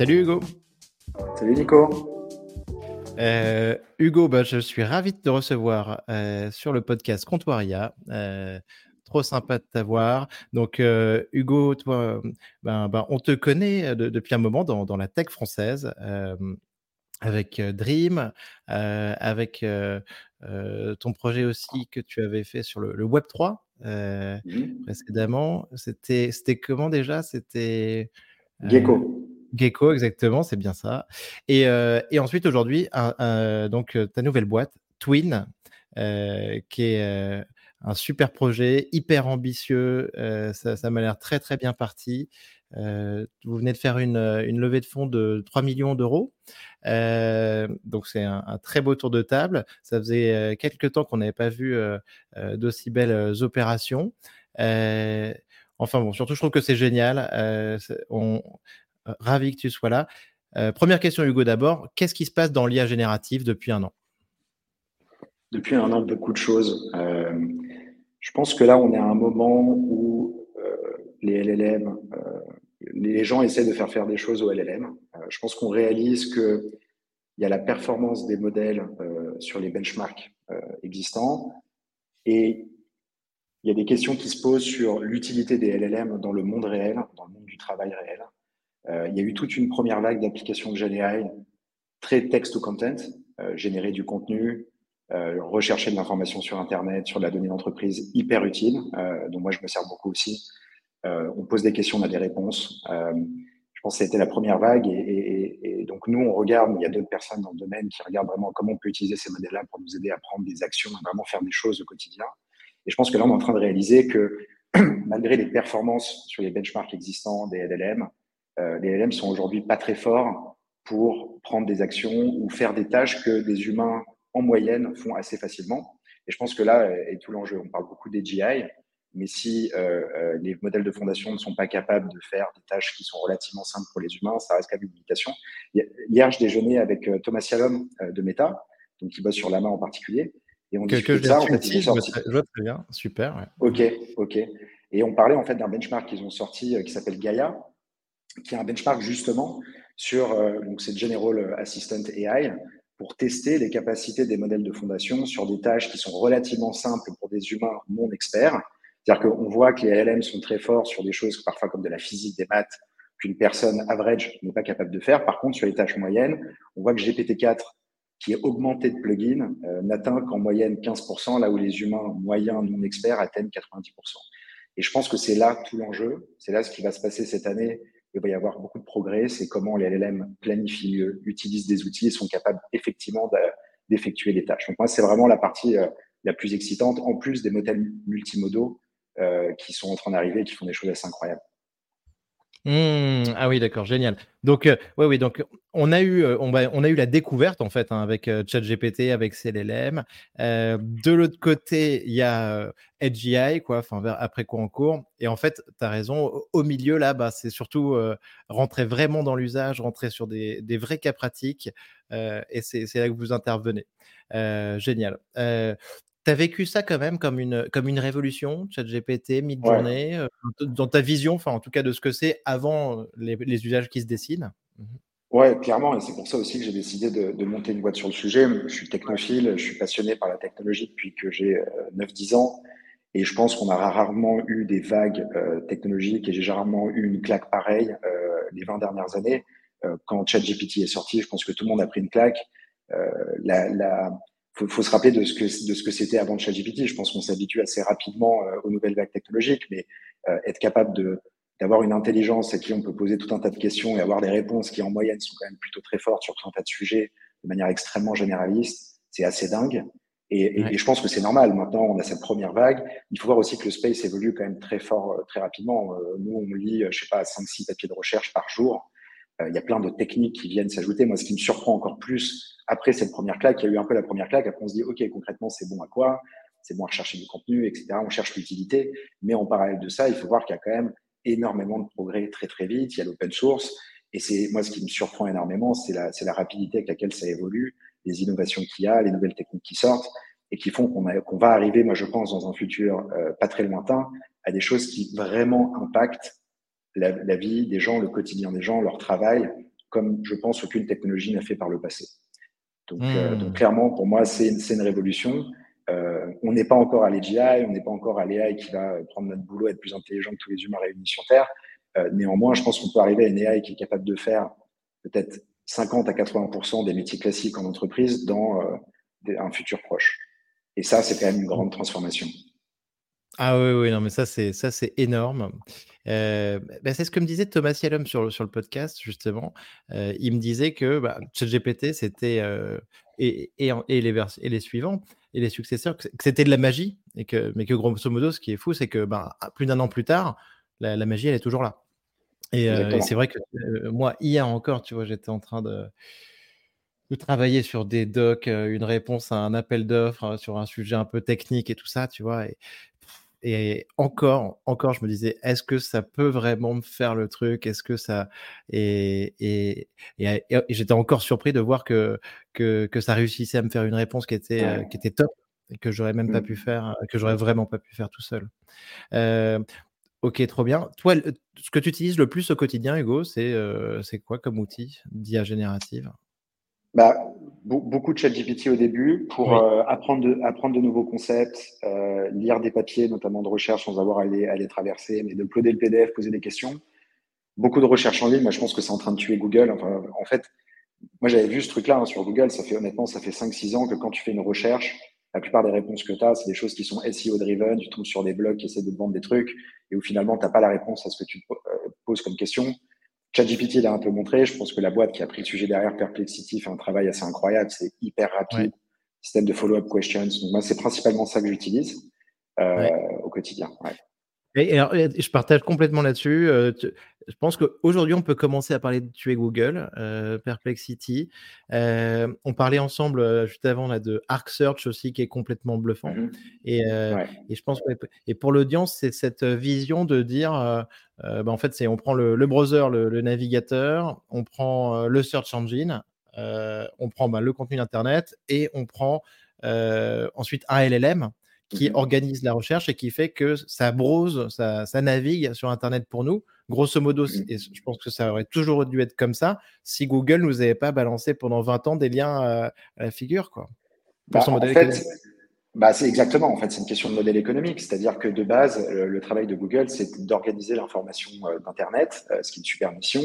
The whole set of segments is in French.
Salut Hugo. Salut Nico. Euh, Hugo, bah, je suis ravi de te recevoir euh, sur le podcast Comptoiria. Euh, trop sympa de t'avoir. Donc, Hugo, toi, ben, ben, on te connaît depuis un moment dans, la tech française avec Dream, avec ton projet aussi que tu avais fait sur le, Web 3 mmh précédemment. C'était, c'était comment déjà? C'était Gecko. Gecko, exactement, c'est bien ça. Et, et ensuite, aujourd'hui, donc ta nouvelle boîte, Twin, qui est un super projet, hyper ambitieux. ça, m'a l'air très, très bien parti. vous venez de faire une, levée de fonds de 3 millions d'euros. donc, c'est un, très beau tour de table. Ça faisait quelques temps qu'on n'avait pas vu d'aussi belles opérations. enfin, bon, surtout, je trouve que c'est génial. on, euh, ravi que tu sois là. Euh, première question, Hugo, d'abord. Qu'est-ce qui se passe dans l'IA générative depuis un an? Depuis un an, beaucoup de choses. Euh, je pense que là, on est à un moment où les LLM, les gens essaient de faire faire des choses aux LLM. je pense qu'on réalise qu'il y a la performance des modèles sur les benchmarks existants et il y a des questions qui se posent sur l'utilité des LLM dans le monde réel, dans le monde du travail réel. Euh, il y a eu toute une première vague d'applications de GenAI très text-to-content, euh, générer du contenu, euh, rechercher de l'information sur Internet, sur la donnée d'entreprise, hyper utile. donc moi, je me sers beaucoup aussi. on pose des questions, on a des réponses. je pense que c'était la première vague. Et, donc nous, on regarde, il y a d'autres personnes dans le domaine qui regardent vraiment comment on peut utiliser ces modèles-là pour nous aider à prendre des actions, à vraiment faire des choses au quotidien. Et je pense que là, on est en train de réaliser que malgré les performances sur les benchmarks existants des LLM, les LLM sont aujourd'hui pas très forts pour prendre des actions ou faire des tâches que des humains en moyenne font assez facilement. Et je pense que là est tout l'enjeu. On parle beaucoup des GI, mais si euh, euh, les modèles de fondation ne sont pas capables de faire des tâches qui sont relativement simples pour les humains, ça reste quand même une limitation. Hier, je déjeunais avec Thomas Sialom de Meta, donc qui bosse sur Lama en particulier. Et on discutait de ça. En fait, je vois très bien, super. Ok, ok. Et on parlait en fait d'un benchmark qu'ils ont sorti qui s'appelle Gaia, qui est un benchmark justement sur euh, donc c'est General Assistant AI pour tester les capacités des modèles de fondation sur des tâches qui sont relativement simples pour des humains non experts. C'est-à-dire qu'on voit que les LLM sont très forts sur des choses parfois comme de la physique, des maths, qu'une personne average n'est pas capable de faire. Par contre, sur les tâches moyennes, on voit que GPT-4, qui est augmenté de plugins, euh, n'atteint qu'en moyenne 15%, là où les humains moyens non experts atteignent 90%. Et je pense que c'est là tout l'enjeu. C'est là ce qui va se passer cette année il va y avoir beaucoup de progrès. C'est comment les LLM planifient mieux, utilisent des outils et sont capables effectivement d'effectuer les tâches. Donc moi, c'est vraiment la partie euh, la plus excitante, en plus des modèles multimodaux euh, qui sont en train d'arriver et qui font des choses assez incroyables. Mmh, ah oui, d'accord, génial. Donc, euh, oui, donc on a eu, euh, on, a eu la découverte en fait hein, avec euh, ChatGPT, avec CLLM. de l'autre côté, il y a Edge quoi, enfin après quoi en cours. Et en fait, tu as raison. Au, milieu là, bah, c'est surtout rentrer vraiment dans l'usage, rentrer sur des, des, vrais cas pratiques. et c'est là que vous intervenez. génial. Tu as vécu ça quand même comme une, comme une révolution, ChatGPT, mid-journée, euh, dans ta vision, enfin en tout cas de ce que c'est avant les, les, usages qui se dessinent? Mmh Ouais, clairement, et c'est pour ça aussi que j'ai décidé de, de, monter une boîte sur le sujet. Je suis technophile, je suis passionné par la technologie depuis que j'ai 9-10 euh, ans, et je pense qu'on a rarement eu des vagues euh, technologiques, et j'ai rarement eu une claque pareille euh, les 20 dernières années. Euh, quand ChatGPT est sorti, je pense que tout le monde a pris une claque. La, la, faut, faut se rappeler de ce que de ce que c'était avant ChatGPT. Je pense qu'on s'habitue assez rapidement euh, aux nouvelles vagues technologiques, mais euh, être capable de d'avoir une intelligence à qui on peut poser tout un tas de questions et avoir des réponses qui en moyenne sont quand même plutôt très fortes sur tout un tas de sujets de manière extrêmement généraliste, c'est assez dingue. Et, et, je pense que c'est normal. Maintenant, on a cette première vague. Il faut voir aussi que le space évolue quand même très fort, euh, très rapidement. Nous, on lit, je sais pas, 5-6 papiers de recherche par jour. Il y a plein de techniques qui viennent s'ajouter. Moi, ce qui me surprend encore plus, après cette première claque, il y a eu un peu la première claque, après on se dit, OK, concrètement, c'est bon à quoi? C'est bon à rechercher du contenu, etc. On cherche l'utilité, mais en parallèle de ça, il faut voir qu'il y a quand même énormément de progrès très très vite. Il y a l'open source, et c'est moi ce qui me surprend énormément, c'est la, la rapidité avec laquelle ça évolue, les innovations qu'il y a, les nouvelles techniques qui sortent, et qui font qu'on qu'on va arriver, moi je pense, dans un futur euh, pas très lointain, à des choses qui vraiment impactent la, la, vie des gens, le quotidien des gens, leur travail, comme je pense aucune technologie n'a fait par le passé. Donc, donc clairement, pour moi, c'est une révolution. on n'est pas encore à l'AGI, on n'est pas encore à l'AI qui va prendre notre boulot, être plus intelligent que tous les humains réunis sur Terre. néanmoins, je pense qu'on peut arriver à une AI qui est capable de faire peut-être 50 à 80% des métiers classiques en entreprise dans un futur proche. Et ça, c'est quand même une grande transformation. Ah oui, oui, non, mais ça, c'est ça, c'est énorme. Euh, bah, c'est ce que me disait Thomas Yalom sur, sur le podcast, justement. Euh, il me disait que bah, ChatGPT, c'était. Euh, et, et, et, les et les suivants, et les successeurs, que c'était de la magie. Et que, mais que grosso modo, ce qui est fou, c'est que bah, plus d'un an plus tard, la, la, magie, elle est toujours là. Et, et c'est vrai que moi, hier encore, tu vois, j'étais en train de de travailler sur des docs, une réponse à un appel d'offres sur un sujet un peu technique et tout ça, tu vois. Et, et encore, encore, je me disais, est-ce que ça peut vraiment me faire le truc? Est-ce que ça et, et, et, j'étais encore surpris de voir que, que, que ça réussissait à me faire une réponse qui était qui était top et que j'aurais même pas pu mmh. faire, que j'aurais vraiment pas pu faire tout seul. Euh, ok, trop bien. Toi, ce que tu utilises le plus au quotidien, Hugo, c'est c'est quoi comme outil d'IA générative? Bah, beaucoup de chat GPT au début pour euh, apprendre, de, apprendre de nouveaux concepts, euh, lire des papiers, notamment de recherche, sans avoir à les, à les traverser, mais de uploader le PDF, poser des questions. Beaucoup de recherche en ligne, moi je pense que c'est en train de tuer Google. Enfin, en fait, moi j'avais vu ce truc-là hein, sur Google, ça fait honnêtement, ça fait 5-6 ans que quand tu fais une recherche, la plupart des réponses que tu as, c'est des choses qui sont SEO-driven, tu tombes sur des blogs qui essaient de te vendre des trucs, et où finalement, tu n'as pas la réponse à ce que tu euh, poses comme question. ChatGPT l'a un peu montré. Je pense que la boîte qui a pris le sujet derrière Perplexity fait un travail assez incroyable. C'est hyper rapide. Système de follow-up questions. Donc, moi, c'est principalement ça que j'utilise euh, au quotidien. Ouais. Et, je partage complètement là-dessus. Euh, je pense qu'aujourd'hui, on peut commencer à parler de tuer Google, euh, Perplexity. Euh, on parlait ensemble juste avant là, de Arc Search aussi, qui est complètement bluffant. Mm-hmm. et, et, je pense et pour l'audience, c'est cette vision de dire, bah, en fait, c'est on prend le, browser, le, navigateur, on prend le search engine, on prend bah, le contenu d'Internet et on prend ensuite un LLM qui mmh organise la recherche et qui fait que ça brose, ça, navigue sur Internet pour nous. Grosso modo, mmh et je pense que ça aurait toujours dû être comme ça si Google ne nous avait pas balancé pendant 20 ans des liens à, la figure. Quoi, bah, en fait, bah, c'est exactement, en fait, c'est une question de modèle économique. C'est-à-dire que de base, le, travail de Google, c'est d'organiser l'information euh, d'Internet, euh, ce qui est une super mission.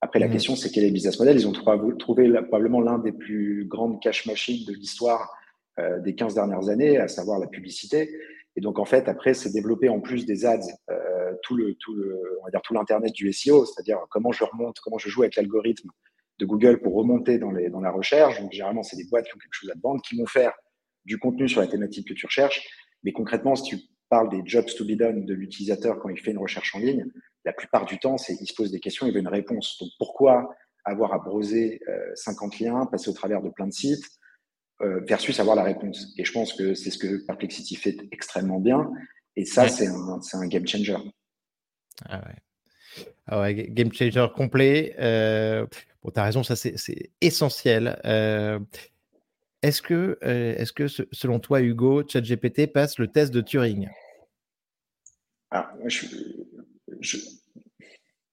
Après, la mmh question, c'est quel est le business model? Ils ont trouvé, trouvé probablement l'un des plus grandes cash machines de l'histoire euh, des 15 dernières années, à savoir la publicité. Et donc, en fait, après, c'est développer en plus des ads euh, tout le, tout le, on va dire tout l'internet du SEO, c'est-à-dire comment je remonte, comment je joue avec l'algorithme de Google pour remonter dans, les, dans la recherche. Donc, généralement, c'est des boîtes qui ont quelque chose à te vendre, qui vont faire du contenu sur la thématique que tu recherches. Mais concrètement, si tu parles des jobs to be done de l'utilisateur quand il fait une recherche en ligne, la plupart du temps, c'est il se pose des questions, il veut une réponse. Donc, pourquoi avoir à browser 50 euh, liens, passer au travers de plein de sites euh, versus avoir la réponse. Et je pense que c'est ce que Perplexity fait extrêmement bien. Et ça, c'est un, un, game changer. Ah ouais. Ah ouais game changer complet. Euh, bon, tu as raison, ça c'est essentiel. Euh, est-ce que, euh, est que selon toi, Hugo, ChatGPT passe le test de Turing? Ah, je, je...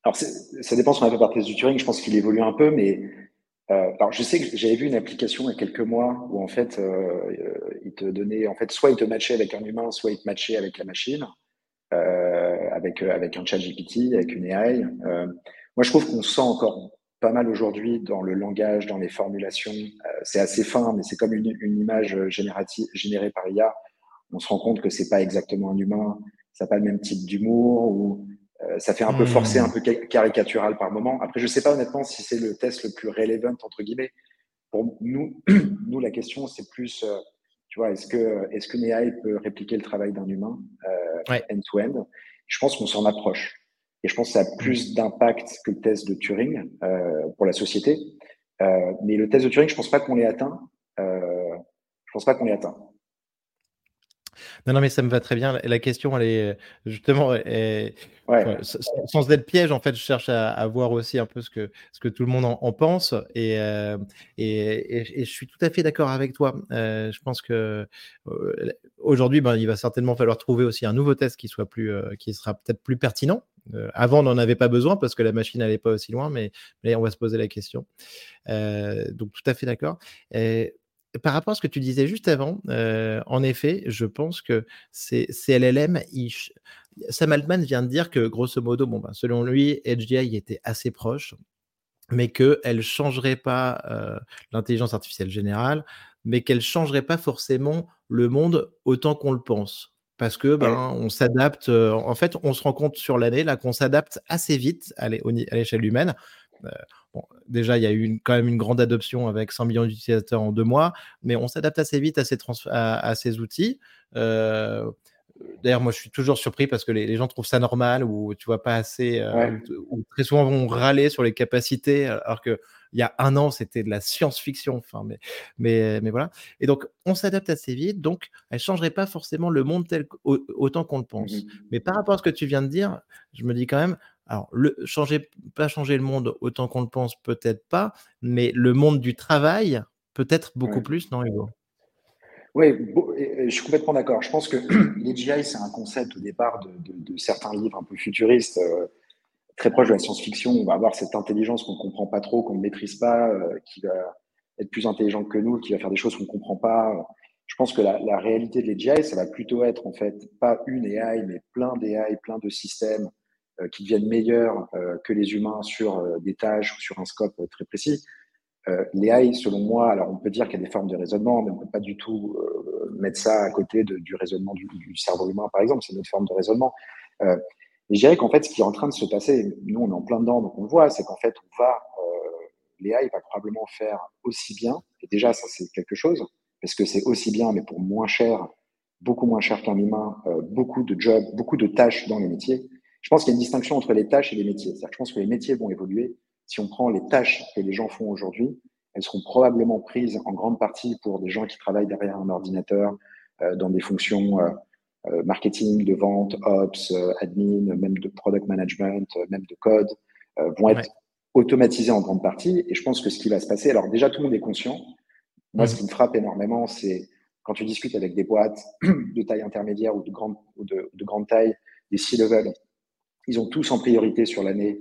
Alors, ça dépend sur la fait test de Turing. Je pense qu'il évolue un peu, mais euh, alors, je sais que j'avais vu une application il y a quelques mois où en fait, euh, il te donnait, en fait, soit il te matchait avec un humain, soit il te matchait avec la machine, euh, avec avec un chat GPT, avec une AI. Euh, moi, je trouve qu'on sent encore pas mal aujourd'hui dans le langage, dans les formulations. Euh, c'est assez fin, mais c'est comme une, une image générative générée par IA. On se rend compte que c'est pas exactement un humain, ça n'a pas le même type d'humour ou euh, ça fait un peu forcé, un peu caricatural par moment. Après, je ne sais pas honnêtement si c'est le test le plus relevant, entre guillemets. Pour nous, nous la question, c'est plus, euh, tu vois, est-ce que, est-ce que AI peut répliquer le travail d'un humain euh, end-to-end? Je pense qu'on s'en approche. Et je pense que ça a plus d'impact que le test de Turing euh, pour la société. Euh, mais le test de Turing, je pense pas qu'on l'ait atteint. Euh, je pense pas qu'on l'ait atteint. Non, non, mais ça me va très bien. La question, elle est justement, sans, être piège, en fait, je cherche à, voir aussi un peu ce que, ce que tout le monde en, pense. Et, euh, et, et, je suis tout à fait d'accord avec toi. Euh, je pense que euh, aujourd'hui, ben, il va certainement falloir trouver aussi un nouveau test qui soit plus, qui sera peut-être plus pertinent avant, on n'en avait pas besoin parce que la machine n'allait pas aussi loin, mais, mais on va se poser la question. donc, tout à fait d'accord. Par rapport à ce que tu disais juste avant, en effet, je pense que ces, LLM, Sam Altman vient de dire que grosso modo, bon, ben, selon lui, HDI était assez proche, mais qu'elle ne changerait pas l'intelligence artificielle générale, mais qu'elle ne changerait pas forcément le monde autant qu'on le pense. Parce que ben, on s'adapte, en fait, on se rend compte sur l'année là qu'on s'adapte assez vite à l'échelle humaine. Bon, déjà, il y a eu quand même une grande adoption avec 100 millions d'utilisateurs en deux mois, mais on s'adapte assez vite à ces, à, ces outils. D'ailleurs, moi, je suis toujours surpris parce que les, gens trouvent ça normal ou tu vois pas assez, ou, très souvent vont râler sur les capacités, alors que il y a un an, c'était de la science-fiction. Enfin, mais, mais, mais voilà. Et donc, on s'adapte assez vite. Donc, elle ne changerait pas forcément le monde tel autant qu'on le pense. Mmh mais par rapport à ce que tu viens de dire, je me dis quand même, alors, le, changer, pas changer le monde autant qu'on le pense, peut-être pas, mais le monde du travail, peut-être beaucoup plus, non, Hugo? Oui, je suis complètement d'accord. Je pense que l'AGI, c'est un concept au départ de, certains livres un peu futuristes. Euh, très proche de la science-fiction. On va avoir cette intelligence qu'on ne comprend pas trop, qu'on ne maîtrise pas, euh, qui va être plus intelligente que nous, qui va faire des choses qu'on ne comprend pas. Je pense que la, la réalité de l'AGI, ça va plutôt être en fait pas une AI, mais plein d'AI, plein de systèmes qui deviennent meilleurs euh, que les humains sur des tâches ou sur un scope très précis. L'AI, selon moi, alors on peut dire qu'il y a des formes de raisonnement, mais on ne peut pas du tout mettre ça à côté du raisonnement du, cerveau humain, par exemple. C'est une autre forme de raisonnement. Et je dirais qu'en fait, ce qui est en train de se passer, nous, on est en plein dedans, donc on le voit, c'est qu'en fait, on va, euh, l'AI va probablement faire aussi bien, et déjà, ça, c'est quelque chose, parce que c'est aussi bien, mais pour moins cher, beaucoup moins cher qu'un humain, euh, beaucoup de jobs, beaucoup de tâches dans les métiers. Je pense qu'il y a une distinction entre les tâches et les métiers. C'est-à-dire que je pense que les métiers vont évoluer. Si on prend les tâches que les gens font aujourd'hui, elles seront probablement prises en grande partie pour des gens qui travaillent derrière un ordinateur, euh, dans des fonctions euh, euh, marketing, de vente, ops, euh, admin, même de product management, euh, même de code, vont être automatisés en grande partie. Et je pense que ce qui va se passer, alors déjà tout le monde est conscient. Moi, ce qui me frappe énormément, c'est quand tu discutes avec des boîtes de taille intermédiaire ou de grande, ou de, de grande taille, des C-level, ils ont tous en priorité sur l'année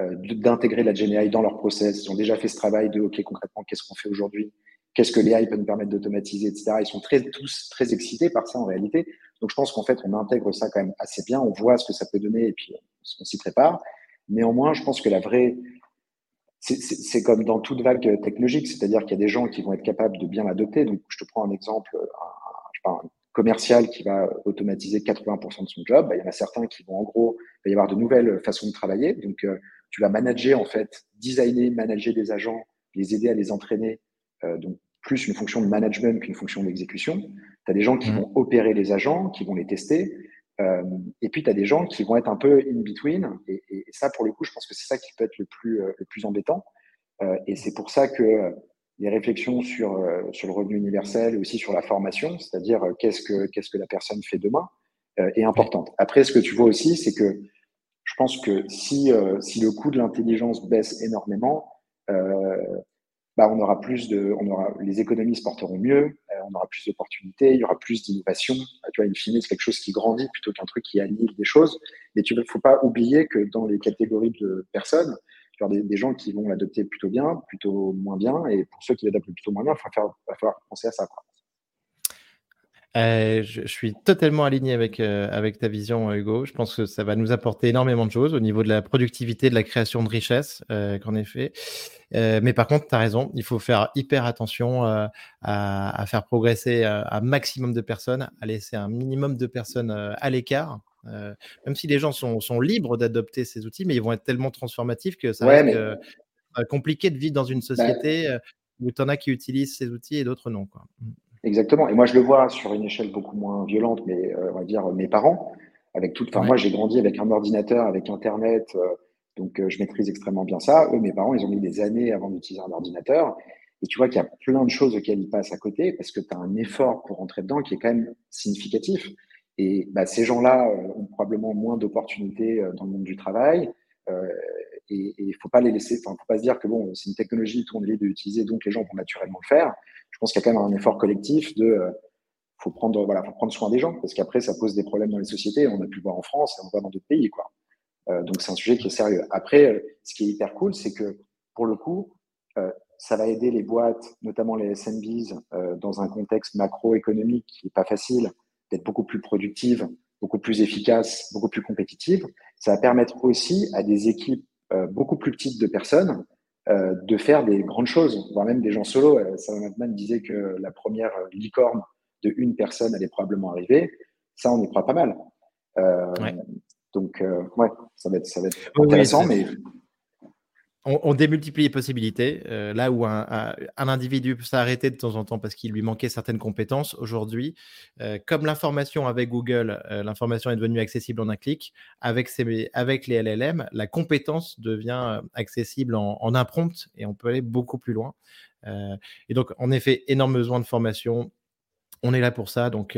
euh, d'intégrer la GenAI dans leur process. Ils ont déjà fait ce travail de, OK, concrètement, qu'est-ce qu'on fait aujourd'hui? Qu'est-ce que l'AI peut nous permettre d'automatiser, etc. Ils sont très, tous très excités par ça en réalité. Donc, je pense qu'en fait, on intègre ça quand même assez bien. On voit ce que ça peut donner et puis on s'y prépare. Néanmoins, je pense que la vraie, c'est comme dans toute vague technologique, c'est-à-dire qu'il y a des gens qui vont être capables de bien l'adopter. Donc, je te prends un exemple, un, un commercial qui va automatiser 80% de son job. Bah, il y en a certains qui vont, en gros, il va y avoir de nouvelles façons de travailler. Donc, euh, tu vas manager, en fait, designer, manager des agents, les aider à les entraîner. Euh, donc, plus une fonction de management qu'une fonction d'exécution. Tu as des gens qui mmh. vont opérer les agents, qui vont les tester. Euh, et puis, tu as des gens qui vont être un peu in between. Et, et, ça, pour le coup, je pense que c'est ça qui peut être le plus, le plus embêtant. Et c'est pour ça que les réflexions sur, euh, sur le revenu universel et aussi sur la formation, c'est-à-dire euh, qu'est-ce que, qu'est-ce que la personne fait demain, est importante. Après, ce que tu vois aussi, c'est que je pense que si, si le coût de l'intelligence baisse énormément, bah, on aura plus de, on aura, les économies se porteront mieux, euh, on aura plus d'opportunités, il y aura plus d'innovation. Euh, tu vois, in fine, c'est quelque chose qui grandit plutôt qu'un truc qui annule des choses. Mais tu ne faut pas oublier que dans les catégories de personnes, tu as des, des gens qui vont l'adopter plutôt bien, plutôt moins bien, et pour ceux qui l'adoptent plutôt moins bien, il va, falloir penser à ça. Euh, je, suis totalement aligné avec, euh, avec ta vision, Hugo. Je pense que ça va nous apporter énormément de choses au niveau de la productivité, de la création de richesse, euh, qu'en effet. Euh, mais par contre, tu as raison, il faut faire hyper attention à, faire progresser un maximum de personnes, à laisser un minimum de personnes à l'écart. Même si les gens sont, sont libres d'adopter ces outils, mais ils vont être tellement transformatifs que ça va être compliqué de vivre dans une société où tu en as qui utilisent ces outils et d'autres non. Quoi. Mm. Exactement. Et moi, je le vois sur une échelle beaucoup moins violente, mais euh, on va dire mes parents, avec tout. Enfin, moi, j'ai grandi avec un ordinateur, avec Internet, euh, donc euh, je maîtrise extrêmement bien ça. Eux, mes parents, ils ont mis des années avant d'utiliser un ordinateur. Et tu vois qu'il y a plein de choses auxquelles ils passent à côté parce que tu as un effort pour rentrer dedans qui est quand même significatif. Et bah, ces gens-là ont probablement moins d'opportunités dans le monde du travail. et il faut pas les laisser, enfin, faut pas se dire que bon, c'est une technologie, tout le monde l'utiliser, donc les gens vont naturellement le faire je pense qu'il y a quand même un effort collectif de euh, faut prendre voilà faut prendre soin des gens parce qu'après ça pose des problèmes dans les sociétés on a pu le voir en France et on voit dans d'autres pays quoi donc, c'est un sujet qui est sérieux. Après, ce qui est hyper cool, c'est que pour le coup, ça va aider les boîtes, notamment les SMBs, dans un contexte macroéconomique qui n'est pas facile, d'être beaucoup plus productives, beaucoup plus efficaces, beaucoup plus compétitives. Ça va permettre aussi à des équipes beaucoup plus petites de personnes euh, de faire des grandes choses, voire même des gens solo. Euh, Sam Altman disait que la première licorne de une personne allait probablement arriver. Ça, on y croit pas mal. Euh, donc, ouais, ça va être, ça va être intéressant, mais on, démultiplie les possibilités. Euh, là où un, individu peut s'arrêter de temps en temps parce qu'il lui manquait certaines compétences, aujourd'hui, euh, comme l'information avec Google, euh, l'information est devenue accessible en un clic, avec, avec les LLM, la compétence devient accessible en, en un prompt et on peut aller beaucoup plus loin. et donc, en effet, énorme besoin de formation, on est là pour ça. Donc,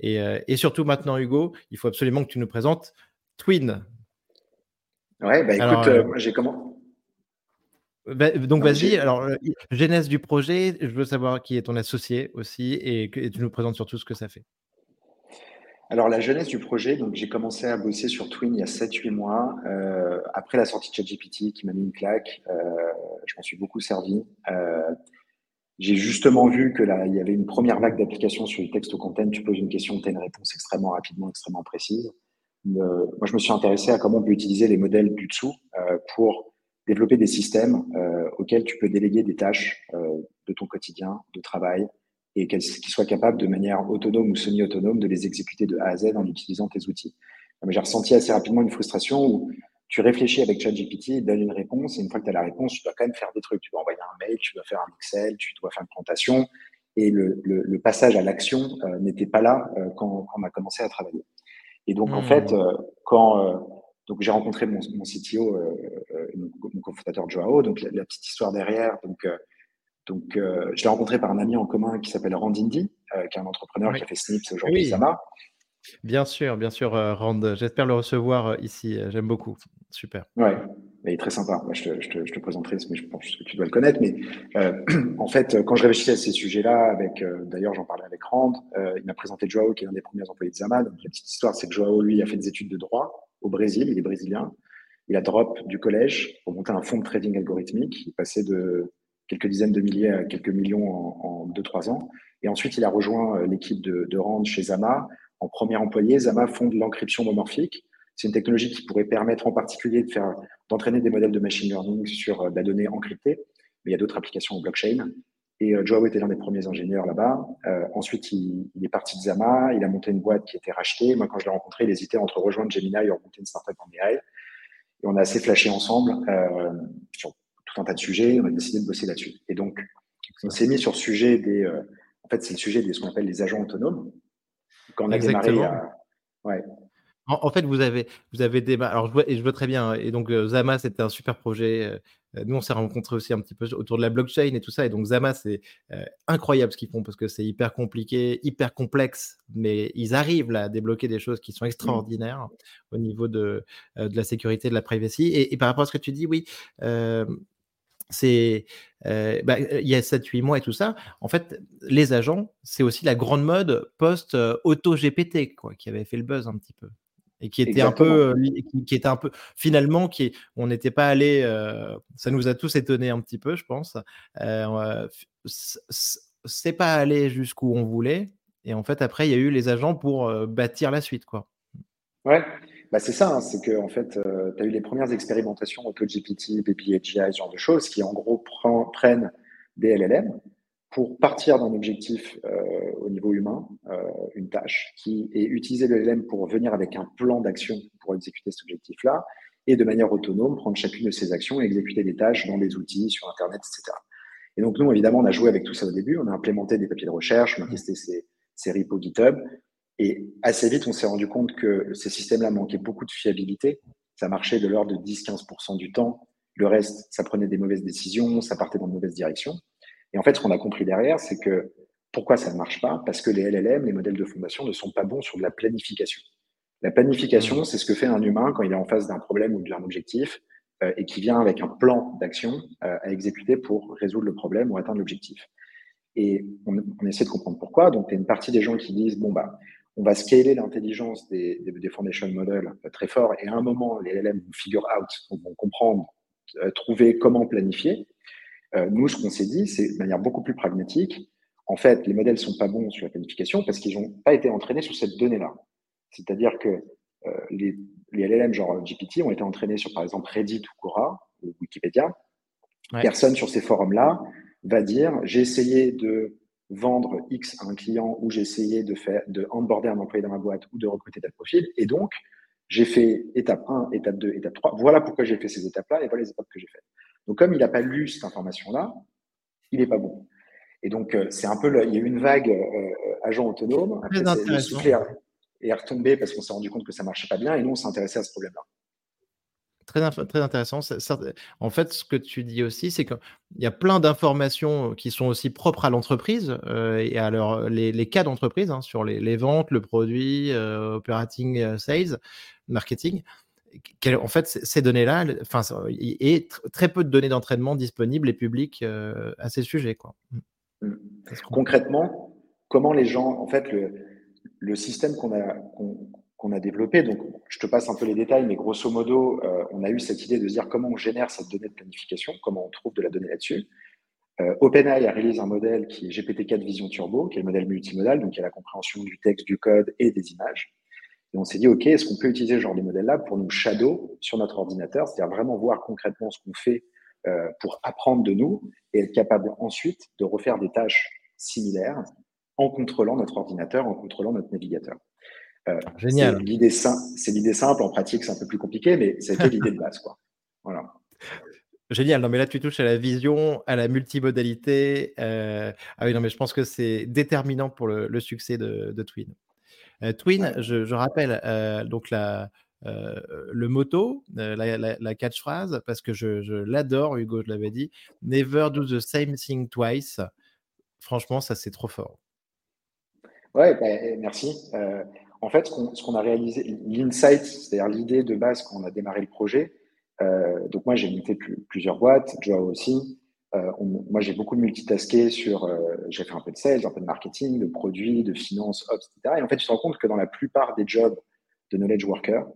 et, et, surtout maintenant, Hugo, il faut absolument que tu nous présentes Twin. Ouais, bah écoute, j'ai comment bah, donc vas-y, alors euh, genèse du projet, je veux savoir qui est ton associé aussi et tu nous présentes surtout ce que ça fait. Alors la genèse du projet, donc j'ai commencé à bosser sur Twin il y a 7-8 mois, euh, après la sortie de ChatGPT qui m'a mis une claque, euh, je m'en suis beaucoup servi. j'ai justement vu que là, il y avait une première vague d'applications sur le texte au content, tu poses une question, tu as une réponse extrêmement rapidement, extrêmement précise. moi, je me suis intéressé à comment on peut utiliser les modèles du dessous pour développer des systèmes euh, auxquels tu peux déléguer des tâches euh, de ton quotidien, de travail, et qu'ils soient capables de manière autonome ou semi-autonome de les exécuter de A à Z en utilisant tes outils. J'ai ressenti assez rapidement une frustration où tu réfléchis avec ChatGPT, donne une réponse, et une fois que tu as la réponse, tu dois quand même faire des trucs. Tu dois envoyer un mail, tu dois faire un Excel, tu dois faire une présentation, et le, le, le passage à l'action euh, n'était pas là euh, quand, quand, on a commencé à travailler. Et donc, en hmm. fait, euh, quand donc j'ai rencontré mon, mon CTO, euh, euh, mon, mon cofondateur Joao. Donc la, petite histoire derrière. Donc euh, donc je l'ai rencontré par un ami en commun qui s'appelle Randindi, qui est un entrepreneur qui a fait Snips aujourd'hui oui. Sama. Bien sûr, bien sûr, Rand. J'espère le recevoir ici. J'aime beaucoup. Super. Ouais, il est très sympa. je, te, je, te, je, te, présenterai, mais je pense que tu dois le connaître. Mais euh, en fait, quand je réfléchissais à ces sujets-là, avec, euh, d'ailleurs, j'en parlais avec Rand, euh, il m'a présenté Joao, qui est l'un des premiers employés de Zama. Donc, la petite histoire, c'est que Joao, lui, a fait des études de droit au Brésil, il est brésilien. Il a drop du collège pour monter un fonds de trading algorithmique. Il passait de quelques dizaines de milliers à quelques millions en, 2-3 ans. Et ensuite, il a rejoint euh, l'équipe de, Rand chez Zama. En premier employé, Zama fonde l'encryption homomorphique. C'est une technologie qui pourrait permettre en particulier de faire, d'entraîner des modèles de machine learning sur euh, de la donnée encryptée. Mais il y a d'autres applications en blockchain. Et euh, Joao était l'un des premiers ingénieurs là-bas. Euh, ensuite, il, il, est parti de Zama. Il a monté une boîte qui a été rachetée. Moi, quand je l'ai rencontré, il hésitait entre rejoindre Gemini et monter une startup en AI. Et on a assez flashé ensemble euh, sur tout un tas de sujets. On a décidé de bosser là-dessus. Et donc, on s'est mis sur le sujet des. Euh, en fait, c'est le sujet de ce qu'on appelle les agents autonomes. Quand on a Exactement. démarré. ouais, en, fait, vous avez, vous avez des. Alors, je vois, et je vois très bien. Hein, et donc, Zama, c'était un super projet. Euh, nous, on s'est rencontrés aussi un petit peu autour de la blockchain et tout ça. Et donc, Zama, c'est euh, incroyable ce qu'ils font parce que c'est hyper compliqué, hyper complexe, mais ils arrivent là, à débloquer des choses qui sont mmh. extraordinaires au niveau de, de la sécurité, de la privacy. Et, et, par rapport à ce que tu dis, oui, c'est euh, bah, il y a 7-8 mois et tout ça. En fait, les agents, c'est aussi la grande mode post-auto GPT quoi, qui avait fait le buzz un petit peu et qui était Exactement. un peu, qui, qui, était un peu, finalement, qui, on n'était pas allé, euh, ça nous a tous étonnés un petit peu, je pense. Euh, c'est pas allé jusqu'où on voulait, et en fait, après, il y a eu les agents pour euh, bâtir la suite, quoi. Ouais, bah c'est ça, hein, c'est que en fait, euh, tu as eu les premières expérimentations AutoGPT, BPHI, ce genre de choses, qui en gros prennent des LLM, pour partir d'un objectif euh, au niveau humain, euh, une tâche, qui est utiliser le LM pour venir avec un plan d'action pour exécuter cet objectif-là, et de manière autonome, prendre chacune de ces actions et exécuter des tâches dans des outils, sur Internet, etc. Et donc, nous, évidemment, on a joué avec tout ça au début, on a implémenté des papiers de recherche, on a testé ces, ces repos GitHub, et assez vite, on s'est rendu compte que ces systèmes-là manquaient beaucoup de fiabilité. Ça marchait de l'ordre de 10-15% du temps. Le reste, ça prenait des mauvaises décisions, ça partait dans de mauvaises directions. Et en fait, ce qu'on a compris derrière, c'est que pourquoi ça ne marche pas? Parce que les LLM, les modèles de fondation, ne sont pas bons sur de la planification. La planification, mmh. c'est ce que fait un humain quand il est en face d'un problème ou d'un objectif euh, et qui vient avec un plan d'action euh, à exécuter pour résoudre le problème ou atteindre l'objectif. Et on, on, essaie de comprendre pourquoi. Donc, il y a une partie des gens qui disent, bon, bah, on va scaler l'intelligence des, des, foundation models très fort et à un moment, les LLM vont figure out, vont comprendre, trouver comment planifier. Nous, ce qu'on s'est dit, c'est de manière beaucoup plus pragmatique, en fait, les modèles sont pas bons sur la planification parce qu'ils n'ont pas été entraînés sur cette donnée-là. C'est-à-dire que euh, les, LLM genre GPT ont été entraînés sur, par exemple, Reddit ou Quora ou Wikipédia. Personne sur ces forums-là va dire j'ai essayé de vendre X à un client ou j'ai essayé de faire de onboarder un employé dans ma boîte ou de recruter tel profil et donc j'ai fait étape 1, étape 2, étape 3. Voilà pourquoi j'ai fait ces étapes-là et voilà les étapes que j'ai faites. Donc comme il n'a pas lu cette information-là, il n'est pas bon. Et donc euh, c'est un peu il y a eu une vague euh, agent autonome. Après, et est retombé parce qu'on s'est rendu compte que ça marchait pas bien et nous, on s'est intéressé à ce problème-là. Très, très intéressant. En fait, ce que tu dis aussi, c'est qu'il y a plein d'informations qui sont aussi propres à l'entreprise euh, et à leur, les, cas d'entreprise hein, sur les, ventes, le produit, euh, operating euh, sales, marketing. En fait, ces données-là, enfin, et très peu de données d'entraînement disponibles et publiques à ces sujets. Quoi. Mmh. Concrètement, comment les gens, en fait, le, le système qu'on a, qu'on a développé, donc je te passe un peu les détails, mais grosso modo, euh, on a eu cette idée de se dire comment on génère cette donnée de planification, comment on trouve de la donnée là-dessus. Euh, OpenAI a réalisé un modèle qui est GPT-4 Vision Turbo, qui est le modèle multimodal, donc il y a la compréhension du texte, du code et des images. Et on s'est dit, OK, est-ce qu'on peut utiliser ce genre de modèle-là pour nous shadow sur notre ordinateur, c'est-à-dire vraiment voir concrètement ce qu'on fait euh, pour apprendre de nous et être capable ensuite de refaire des tâches similaires en contrôlant notre ordinateur, en contrôlant notre navigateur. Euh, Génial. C'est l'idée simple, en pratique c'est un peu plus compliqué, mais c'était l'idée de base. Quoi. Voilà. Génial. Non, mais là, tu touches à la vision, à la multimodalité. Euh, ah oui, non, mais je pense que c'est déterminant pour le, succès de, Twin. Euh, Twin, je, rappelle donc la, le motto, la, catchphrase, parce que je, l'adore, Hugo, je l'avais dit. Never do the same thing twice. Franchement, ça, c'est trop fort. Ouais, ben, merci. Euh, en fait, ce qu'on a réalisé, l'insight, c'est-à-dire l'idée de base quand on a démarré le projet, euh, donc moi j'ai monté plusieurs boîtes, Joao aussi. Euh, moi j'ai beaucoup multitasqué sur, j'ai fait un peu de sales, un peu de marketing, de produits, de finance, ops, etc. Et en fait, tu te rends compte que dans la plupart des jobs de knowledge worker,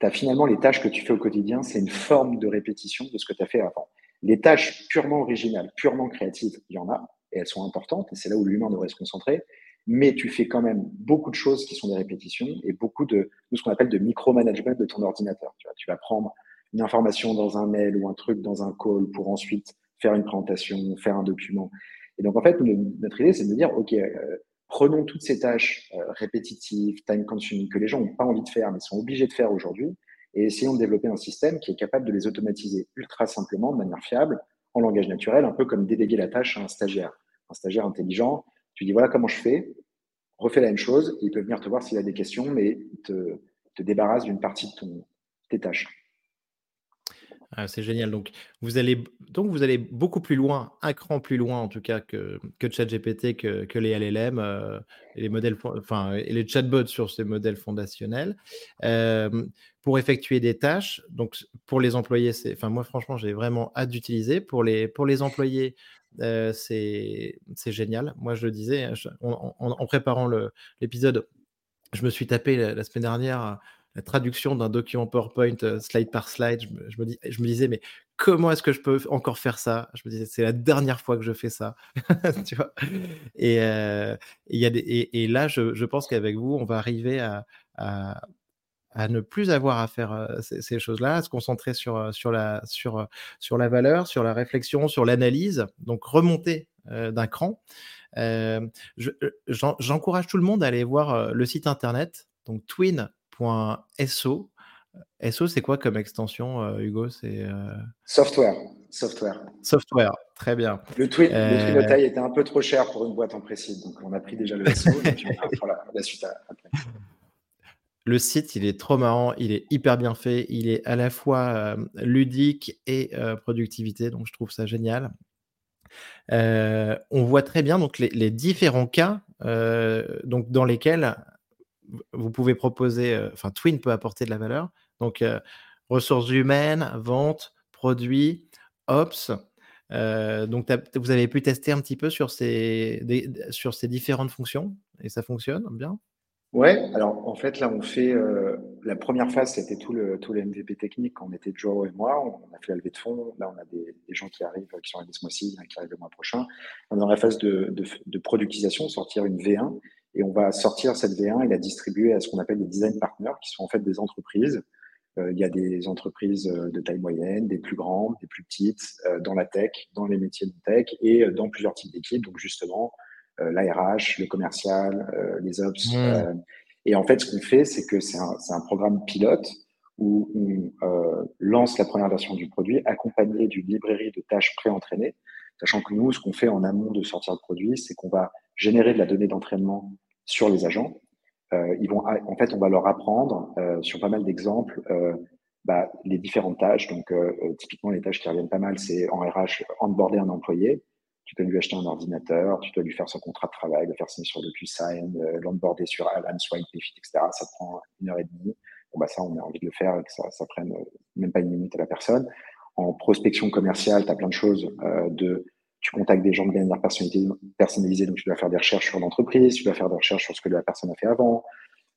tu as finalement les tâches que tu fais au quotidien, c'est une forme de répétition de ce que tu as fait avant. Les tâches purement originales, purement créatives, il y en a, et elles sont importantes, et c'est là où l'humain devrait se concentrer mais tu fais quand même beaucoup de choses qui sont des répétitions et beaucoup de, ce qu'on appelle de micromanagement de ton ordinateur. Tu vas prendre une information dans un mail ou un truc dans un call pour ensuite faire une présentation, faire un document. Et donc, en fait, notre idée, c'est de dire, OK, euh, prenons toutes ces tâches euh, répétitives, time-consuming, que les gens n'ont pas envie de faire, mais sont obligés de faire aujourd'hui, et essayons de développer un système qui est capable de les automatiser ultra simplement, de manière fiable, en langage naturel, un peu comme déléguer la tâche à un stagiaire. Un stagiaire intelligent, tu dis voilà comment je fais, refais la même chose, il peut venir te voir s'il a des questions, mais te, débarrasse d'une partie de tes tâches. Ah, c'est génial. Donc vous, allez, donc, vous allez beaucoup plus loin, un cran plus loin en tout cas que, que ChatGPT, que, que les LLM euh, et les modèles, enfin, et les chatbots sur ces modèles fondationnels euh, pour effectuer des tâches. Donc pour les employés, c'est, enfin moi franchement, j'ai vraiment hâte d'utiliser. Pour les, pour les employés, euh, c'est génial. Moi, je le disais, hein, en, préparant l'épisode, je me suis tapé la, semaine dernière la traduction d'un document PowerPoint euh, slide par slide. Je me, dis, je me disais, mais comment est-ce que je peux encore faire ça? Je me disais, c'est la dernière fois que je fais ça. tu vois? Et, euh, y a des, et, là, je, je pense qu'avec vous, on va arriver à, à, ne plus avoir à faire ces, choses-là, à se concentrer sur, sur, la, sur, sur la valeur, sur la réflexion, sur l'analyse, donc remonter d'un cran. J'encourage tout le monde à aller voir le site internet, donc twin.so. SO, c'est quoi comme extension, Hugo? C'est software. Software. Software, très bien. Le twin, de taille était un peu trop cher pour une boîte en précise, donc on a pris déjà le SO. on la, la suite après. Le site, il est trop marrant, il est hyper bien fait, il est à la fois ludique et productivité, donc je trouve ça génial. on voit très bien donc les, différents cas donc dans lesquels vous pouvez proposer, enfin Twin peut apporter de la valeur. Donc ressources humaines, vente, produits, ops. donc vous avez pu tester un petit peu sur ces, sur ces différentes fonctions et ça fonctionne bien? Ouais, alors en fait, là, on fait euh, la première phase, c'était tout le, tout le MVP technique. On était Joe et moi, on a fait la levée de fonds. Là, on a des, des gens qui arrivent, qui sont arrivés ce mois-ci, qui arrivent le mois prochain. On est dans la phase de, de, de, productisation, sortir une V1, et on va sortir cette V1 et la distribuer à ce qu'on appelle des design partners, qui sont en fait des entreprises. Euh, il y a des entreprises euh, de taille moyenne, des plus grandes, des plus petites, euh, dans la tech, dans les métiers de tech et dans plusieurs types d'équipes. Donc justement, l'ARH, le commercial, les ops. Mmh. Et en fait, ce qu'on fait, c'est que c'est un, un, programme pilote où on lance la première version du produit accompagné d'une librairie de tâches pré-entraînées, sachant que nous, ce qu'on fait en amont de sortir le produit, c'est qu'on va générer de la donnée d'entraînement sur les agents. Euh, ils vont, en fait, on va leur apprendre euh, sur pas mal d'exemples euh, bah, les différentes tâches. Donc, typiquement, les tâches qui reviennent pas mal, c'est en RH, onboarder un employé tu peux lui acheter un ordinateur, tu dois lui faire son contrat de travail, le faire signer sur DocuSign, l'onboarder sur Alan, Swipe, etc. Ça prend une heure et demie. Bon, bah, ça, on a envie de le faire et que ça, ça prenne même pas une minute à la personne. En prospection commerciale, tu as plein de choses de tu contactes des gens de manière personnalisée, donc tu dois faire des recherches sur l'entreprise, tu dois faire des recherches sur ce que la personne a fait avant.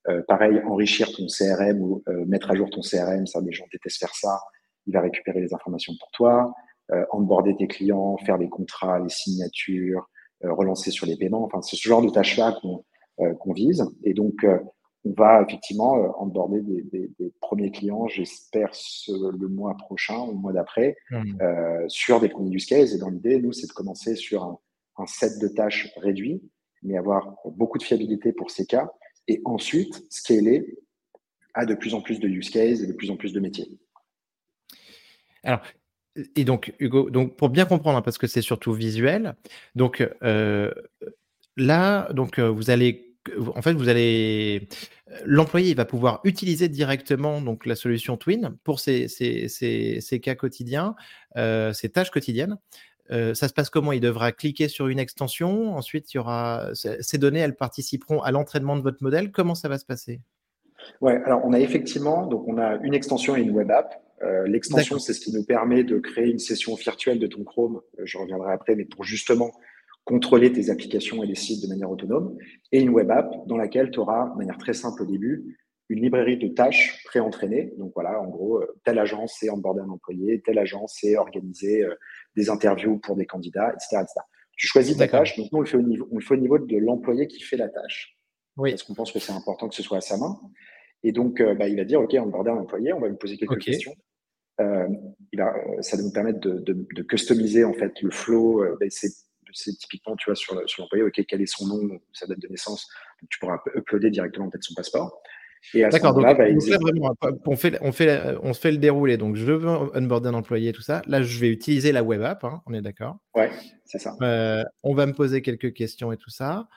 Euh, pareil, enrichir ton CRM ou euh, mettre à jour ton CRM, ça, des gens détestent faire ça. Il va récupérer les informations pour toi euh, onboarder tes clients, faire les contrats, les signatures, euh, relancer sur les paiements. Enfin, c'est ce genre de tâches-là qu'on euh, vise. Et donc, euh, va effectivement onboarder des, des, des premiers clients, j'espère le mois prochain ou le mois d'après, mmh. sur des premiers use cases. Et dans l'idée, nous, c'est de commencer sur un, un set de tâches réduit, mais avoir beaucoup de fiabilité pour ces cas. Et ensuite, scaler à de plus en plus de use cases et de plus en plus de métiers. Alors, et donc, Hugo, donc pour bien comprendre, hein, parce que c'est surtout visuel, donc euh, là, donc euh, vous allez, en fait, vous allez, l'employé va pouvoir utiliser directement donc la solution Twin pour ses, ses, ses, ses cas quotidiens, euh, ses tâches quotidiennes. Euh, ça se passe comment? Il devra cliquer sur une extension. Ensuite, il y aura ces données, elles participeront à l'entraînement de votre modèle. Comment ça va se passer? Ouais, alors on a effectivement, donc on a une extension et une web app. Euh, l'extension, c'est ce qui nous permet de créer une session virtuelle de ton Chrome. Euh, je reviendrai après, mais pour justement contrôler tes applications et les sites de manière autonome. Et une web app dans laquelle tu auras, de manière très simple au début, une librairie de tâches pré-entraînées. Donc voilà, en gros, euh, telle agence c'est onboarder un employé, telle agence c'est organiser des interviews pour des candidats, etc. etc. Tu choisis ta tâche. Donc nous, on le fait au niveau, on le fait au niveau de l'employé qui fait la tâche. Oui. Parce qu'on pense que c'est important que ce soit à sa main. Et donc, bah, il va dire, OK, onboarder un employé, on va lui poser quelques questions. Euh, il a, ça va nous permettre de, de, de, customiser en fait le flow. Euh, ben c'est, typiquement, tu vois, sur, sur l'employé, ok, quel est son nom, sa date de naissance. Donc, tu pourras uploader directement peut-être son passeport. D'accord, donc bah, on, fait vraiment, on, fait, on, fait, on fait le déroulé. Donc, je veux onboarder un employé, tout ça. Là, je vais utiliser la web app, hein, on est d'accord Ouais, c'est ça. Euh, on va me poser quelques questions et tout ça.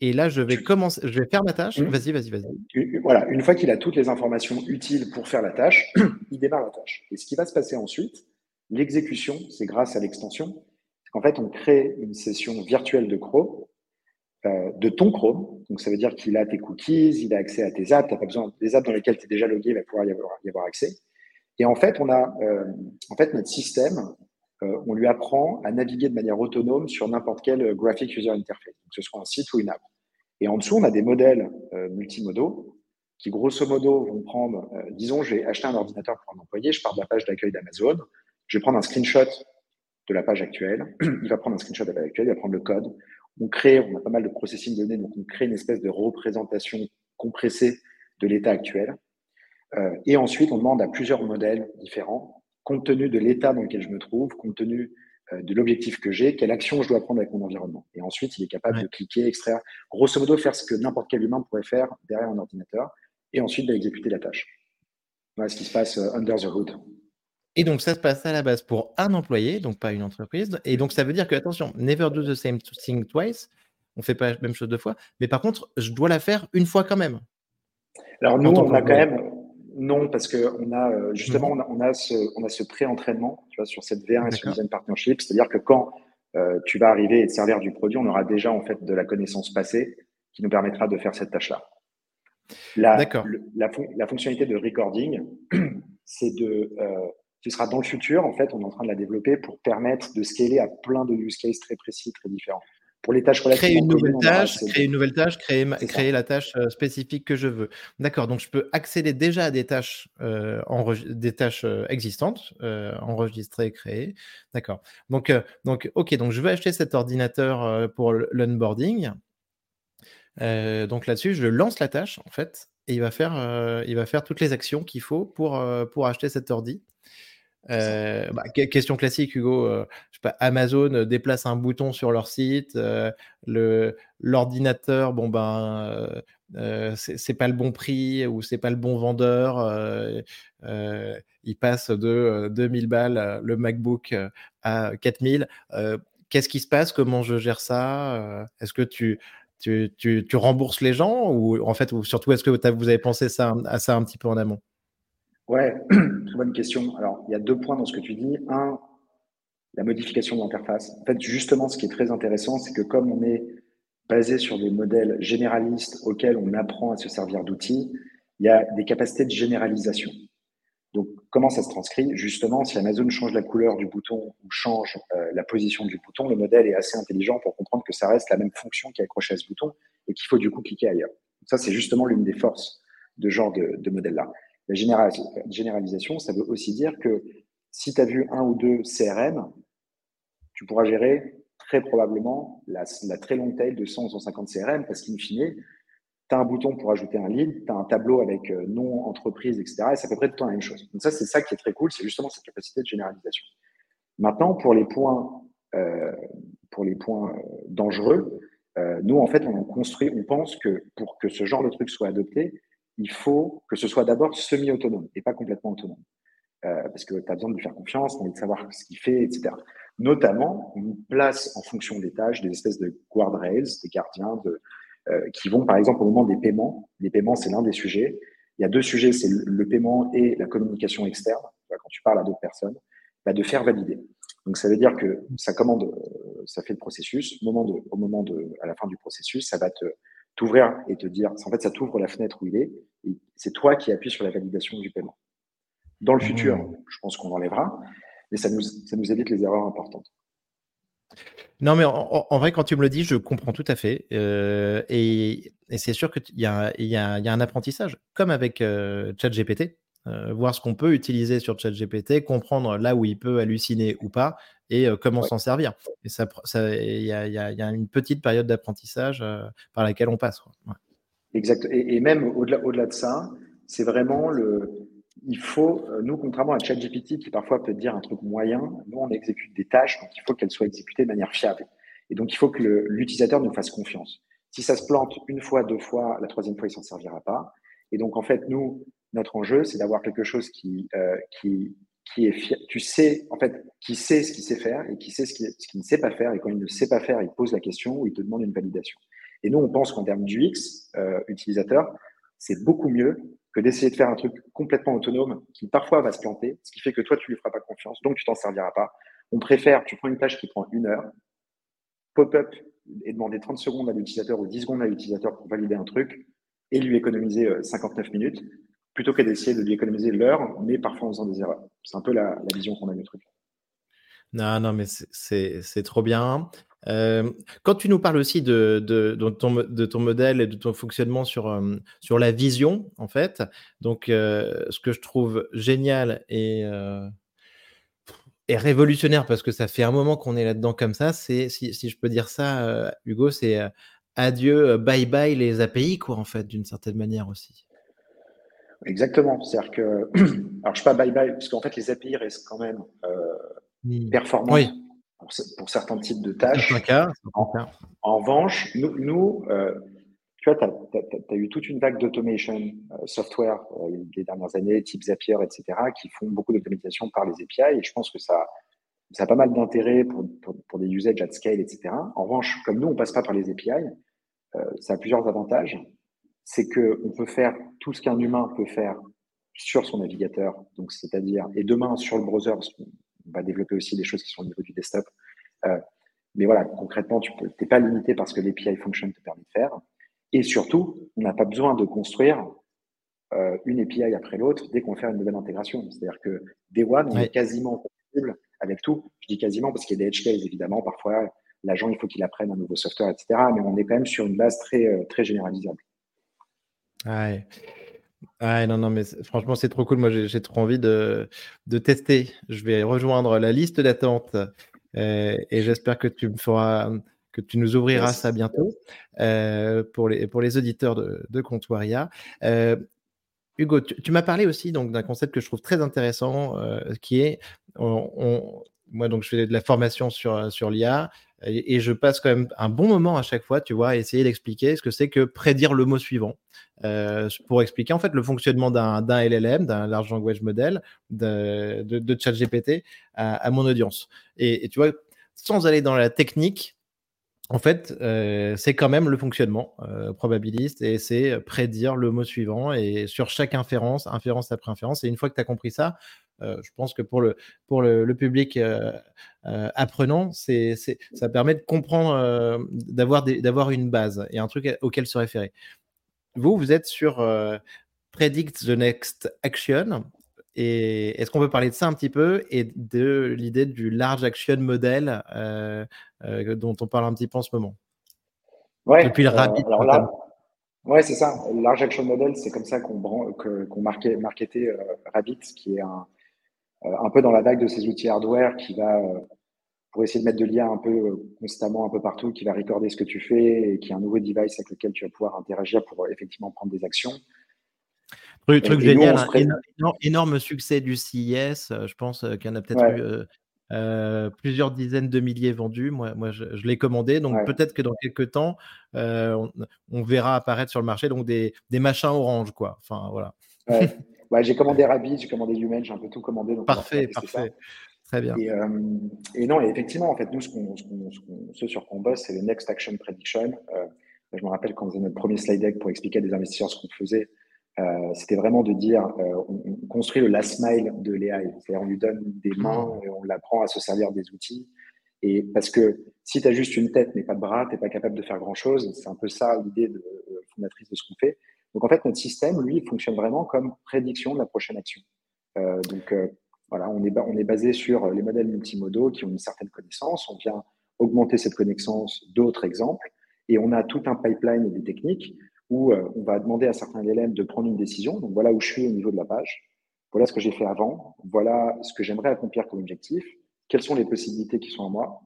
Et là, je vais commencer, je vais faire ma tâche. Mmh. Vas-y, vas-y, vas-y. Voilà, une fois qu'il a toutes les informations utiles pour faire la tâche, il démarre la tâche. Et ce qui va se passer ensuite, l'exécution, c'est grâce à l'extension. En fait, on crée une session virtuelle de Chrome, euh, de ton Chrome. Donc, ça veut dire qu'il a tes cookies, il a accès à tes apps. Tu n'as pas besoin des apps dans lesquelles tu es déjà logué, il va pouvoir y avoir, accès. Et en fait, on a, euh, en fait, notre système, euh, on lui apprend à naviguer de manière autonome sur n'importe quel graphic user interface, que ce soit un site ou une app. Et en dessous, on a des modèles multimodaux qui, grosso modo, vont prendre, disons, j'ai acheté un ordinateur pour un employé, je pars de la page d'accueil d'Amazon, je vais prendre un screenshot de la page actuelle, il va prendre un screenshot de la page actuelle, il va prendre le code. On crée, on a pas mal de processing de données, donc on crée une espèce de représentation compressée de l'état actuel. Euh, et ensuite, on demande à plusieurs modèles différents, compte tenu de l'état dans lequel je me trouve, compte tenu euh, de l'objectif que j'ai, quelle action je dois prendre avec mon environnement. Et ensuite, il est capable de cliquer, extraire, grosso modo, faire ce que n'importe quel humain pourrait faire derrière un ordinateur, et ensuite d'exécuter la tâche. Voilà ce qui se passe euh, under the hood. Et donc, ça se passe à la base pour un employé, donc pas une entreprise. Et donc, ça veut dire que, attention, never do the same thing twice. On ne fait pas la même chose deux fois. Mais par contre, je dois la faire une fois quand même. Alors, nous, on a quand même, non, parce qu'on a euh, justement mhm. on a, ce, on a ce pré-entraînement tu vois, sur cette V1 et sur Design Partnership. C'est-à-dire que quand euh, tu vas arriver et te servir du produit, on aura déjà en fait de la connaissance passée qui nous permettra de faire cette tâche-là. La, la, la, fonctionnalité de recording, c'est de, euh, ce sera dans le futur, en fait, on est en train de la développer pour permettre de scaler à plein de use cases très précis, très différents. Pour les tâches. Créer une nouvelle tâche, créer une nouvelle tâche, créer, créer la tâche euh, spécifique que je veux. D'accord, donc je peux accéder déjà à des tâches, euh, des tâches euh, existantes, enregistrées, créées. D'accord. Donc, donc, ok, donc je veux acheter cet ordinateur pour l'onboarding. donc là-dessus, je lance la tâche en fait, et il va faire, il va faire toutes les actions qu'il faut pour, pour acheter cet ordi. Euh, bah, question classique, Hugo. Euh, Amazon déplace un bouton sur leur site. Euh, l'ordinateur, bon ben, c'est pas le bon prix ou c'est pas le bon vendeur. il passe de 2000 balles le MacBook à 4000. Qu'est-ce qui se passe? Comment je gère ça? Est-ce que tu rembourses les gens ou en fait, ou surtout, est-ce que vous avez pensé à ça un petit peu en amont? Ouais, très bonne question. Alors, il y a deux points dans ce que tu dis. Un, la modification de l'interface. En fait, justement, ce qui est très intéressant, c'est que comme on est basé sur des modèles généralistes auxquels on apprend à se servir d'outils, il y a des capacités de généralisation. Donc, comment ça se transcrit? Justement, si Amazon change la couleur du bouton ou change euh, la position du bouton, le modèle est assez intelligent pour comprendre que ça reste la même fonction qui est accrochée à ce bouton et qu'il faut du coup cliquer ailleurs. ça, c'est justement l'une des forces de genre de, de modèle-là. La généralisation, ça veut aussi dire que si tu as vu un ou deux CRM, tu pourras gérer très probablement la, très longue taille de 100 ou 150 CRM parce qu'in fine, tu as un bouton pour ajouter un lead, tu as un tableau avec euh, nom, entreprise, etc. Et c'est à peu près tout le temps la même chose. Donc ça, c'est ça qui est très cool, c'est justement cette capacité de généralisation. Maintenant, pour les points, euh, pour les points euh, dangereux, nous, en fait, on construit, on pense que pour que ce genre de truc soit adopté, il faut que ce soit d'abord semi-autonome et pas complètement autonome. Euh, parce que tu as besoin de lui faire confiance, de savoir ce qu'il fait, etc. Notamment, on place en fonction des tâches des espèces de guardrails, des gardiens, de, euh, qui vont, par exemple, au moment des paiements. Les paiements, c'est l'un des sujets. Il y a deux sujets, c'est le paiement et la communication externe. Quand tu parles à d'autres personnes, bah, de faire valider. Donc, ça veut dire que ça commande, euh, ça fait le processus. Au moment de, au moment de, à la fin du processus, ça va te t'ouvrir et te dire, en fait, ça t'ouvre la fenêtre où il est, et c'est toi qui appuies sur la validation du paiement. Dans le mmh. futur, je pense qu'on enlèvera, mais ça nous, ça nous évite les erreurs importantes. Non, mais en, vrai, quand tu me le dis, je comprends tout à fait. Euh, et, c'est sûr qu'il y, y, y, a un apprentissage, comme avec euh, ChatGPT. Euh, voir ce qu'on peut utiliser sur ChatGPT, comprendre là où il peut halluciner ou pas, et euh, comment s'en servir. Et ça, il y, a, une petite période d'apprentissage euh, par laquelle on passe. Exact. Et, même au-delà, au-delà de ça, c'est vraiment le. Il faut, nous, contrairement à ChatGPT qui parfois peut dire un truc moyen, nous on exécute des tâches, donc il faut qu'elles soient exécutées de manière fiable. Et donc il faut que l'utilisateur nous fasse confiance. Si ça se plante une fois, deux fois, la troisième fois il s'en servira pas. Et donc en fait nous, notre enjeu, c'est d'avoir quelque chose qui, euh, qui, est tu sais, en fait, qui sait ce qu'il sait faire et qui sait ce qu'il ne sait pas faire. Et quand il ne sait pas faire, il pose la question ou il te demande une validation. Et nous, on pense qu'en termes d'UX euh, utilisateur, c'est beaucoup mieux que d'essayer de faire un truc complètement autonome qui parfois va se planter, ce qui fait que toi, tu lui feras pas confiance, donc tu t'en serviras pas. On préfère, tu prends une tâche qui prend une heure, pop-up et demander 30 secondes à l'utilisateur ou 10 secondes à l'utilisateur pour valider un truc et lui économiser 59 euh, minutes plutôt que d'essayer de lui économiser l'heure, mais parfois en faisant des erreurs. C'est un peu la, vision qu'on a du truc. Non, non, mais c'est trop bien. Euh, quand tu nous parles aussi de, de, ton, de, ton, modèle et de ton fonctionnement sur, euh, sur la vision, en fait, donc euh, ce que je trouve génial et, et, révolutionnaire, parce que ça fait un moment qu'on est là-dedans comme ça, c'est, si, si, je peux dire ça, Hugo, c'est adieu, bye bye les API, quoi, en fait, d'une certaine manière aussi. Exactement. C'est-à-dire que, alors je sais pas bye bye, parce qu'en fait les API restent quand même euh, performantes pour, certains types de tâches. En, en, revanche, nous, nous euh, tu vois, tu as, eu toute une vague d'automation euh, software euh, les dernières années, type Zapier, etc., qui font beaucoup d'automatisation par les API, et je pense que ça, ça a pas mal d'intérêt pour, pour, pour, des usages at scale, etc. En revanche, comme nous, on passe pas par les API, euh, ça a plusieurs avantages c'est qu'on peut faire tout ce qu'un humain peut faire sur son navigateur, donc c'est-à-dire, et demain sur le browser, parce qu'on va développer aussi des choses qui sont au niveau du desktop. Euh, mais voilà, concrètement, tu n'es pas limité parce que l'API function te permet de faire. Et surtout, on n'a pas besoin de construire euh, une API après l'autre dès qu'on fait une nouvelle intégration. C'est-à-dire que Day One, on est quasiment compatible avec tout. Je dis quasiment parce qu'il y a des edge cases, évidemment. Parfois, l'agent, il faut qu'il apprenne un nouveau software, etc. Mais on est quand même sur une base très, très généralisable. Ouais. Ah non, non, mais franchement, c'est trop cool. Moi, j'ai trop envie de, de, tester. Je vais rejoindre la liste d'attente euh, et j'espère que tu me feras, que tu nous ouvriras ça bientôt euh, pour, les, pour les auditeurs de, de Comptoiria. Euh, Hugo, tu, m'as parlé aussi donc d'un concept que je trouve très intéressant, qui est, on, moi donc je fais de la formation sur, sur l'IA et, je passe quand même un bon moment à chaque fois, tu vois, à essayer d'expliquer ce que c'est que prédire le mot suivant. Euh, pour expliquer en fait le fonctionnement d'un LLM, d'un large language model, de, de, de ChatGPT à, mon audience. Et, tu vois, sans aller dans la technique, en fait, euh, c'est quand même le fonctionnement euh, probabiliste et c'est prédire le mot suivant et sur chaque inférence, inférence après inférence. Et une fois que tu as compris ça, euh, je pense que pour le, pour le, public euh, euh, apprenant, c'est, ça permet de comprendre, d'avoir, d'avoir une base et un truc auquel se référer. Vous, vous êtes sur Predict the Next Action. Et est-ce qu'on peut parler de ça un petit peu et de l'idée du large action model dont on parle un petit peu en ce moment? Ouais. Depuis le rapide. ouais, c'est ça. Large action model, c'est comme ça qu'on, qu'on marquait, marketait Rabbit, qui est un, euh, un peu dans la vague de ces outils hardware qui va, euh, pour essayer de mettre de l'IA un peu euh, constamment un peu partout, qui va recorder ce que tu fais et qui est un nouveau device avec lequel tu vas pouvoir interagir pour effectivement prendre des actions. Truc, génial, hein. énorme, succès du CIS. Je pense qu'il y en a peut-être eu plusieurs dizaines de milliers vendus. Moi, moi je, l'ai commandé. Donc peut-être que dans quelques temps, on, verra apparaître sur le marché donc des, des machins orange. Quoi. Enfin, voilà. j'ai commandé Rabbit, j'ai commandé Human, j'ai un peu tout commandé. parfait, parfait. Très bien. Euh, et, non, effectivement, en fait, nous, ce, ce, sur quoi on bosse, c'est le Next Action Prediction. Euh, je me rappelle quand on faisait notre premier slide deck pour expliquer à des investisseurs ce qu'on faisait, euh, c'était vraiment de dire, on, construit le last mile de l'AI. C'est-à-dire, on lui donne des mains et on l'apprend à se servir des outils. Et parce que si tu as juste une tête mais pas de bras, tu n'es pas capable de faire grand-chose. C'est un peu ça l'idée de, fondatrice de ce qu'on fait. Donc en fait, notre système, lui, fonctionne vraiment comme prédiction de la prochaine action. Euh, donc euh, voilà, on est, on est basé sur les modèles multimodaux qui ont une certaine connaissance. On vient augmenter cette connaissance d'autres exemples et on a tout un pipeline et des techniques où euh, on va demander à certains LLM de prendre une décision. Donc voilà où je suis au niveau de la page. Voilà ce que j'ai fait avant. Voilà ce que j'aimerais accomplir comme objectif. Quelles sont les possibilités qui sont en moi?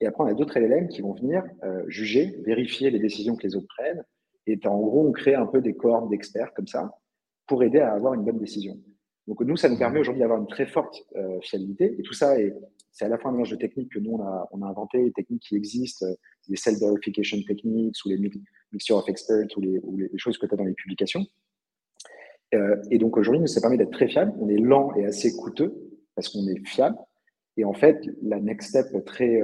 Et après, on a d'autres LLM qui vont venir juger, vérifier les décisions que les autres prennent et en gros, on crée un peu des cohortes d'experts comme ça pour aider à avoir une bonne décision. Donc nous, ça nous permet aujourd'hui d'avoir une très forte euh, fiabilité. Et tout ça, c'est à la fois un mélange de techniques que nous, on a, on inventé, des techniques qui existent, euh, les self-verification techniques ou les mixture of experts ou les, choses que tu as dans les publications. Euh, et donc aujourd'hui, ça permet d'être très fiable. On est lent et assez coûteux parce qu'on est fiable. Et en fait, la next step très,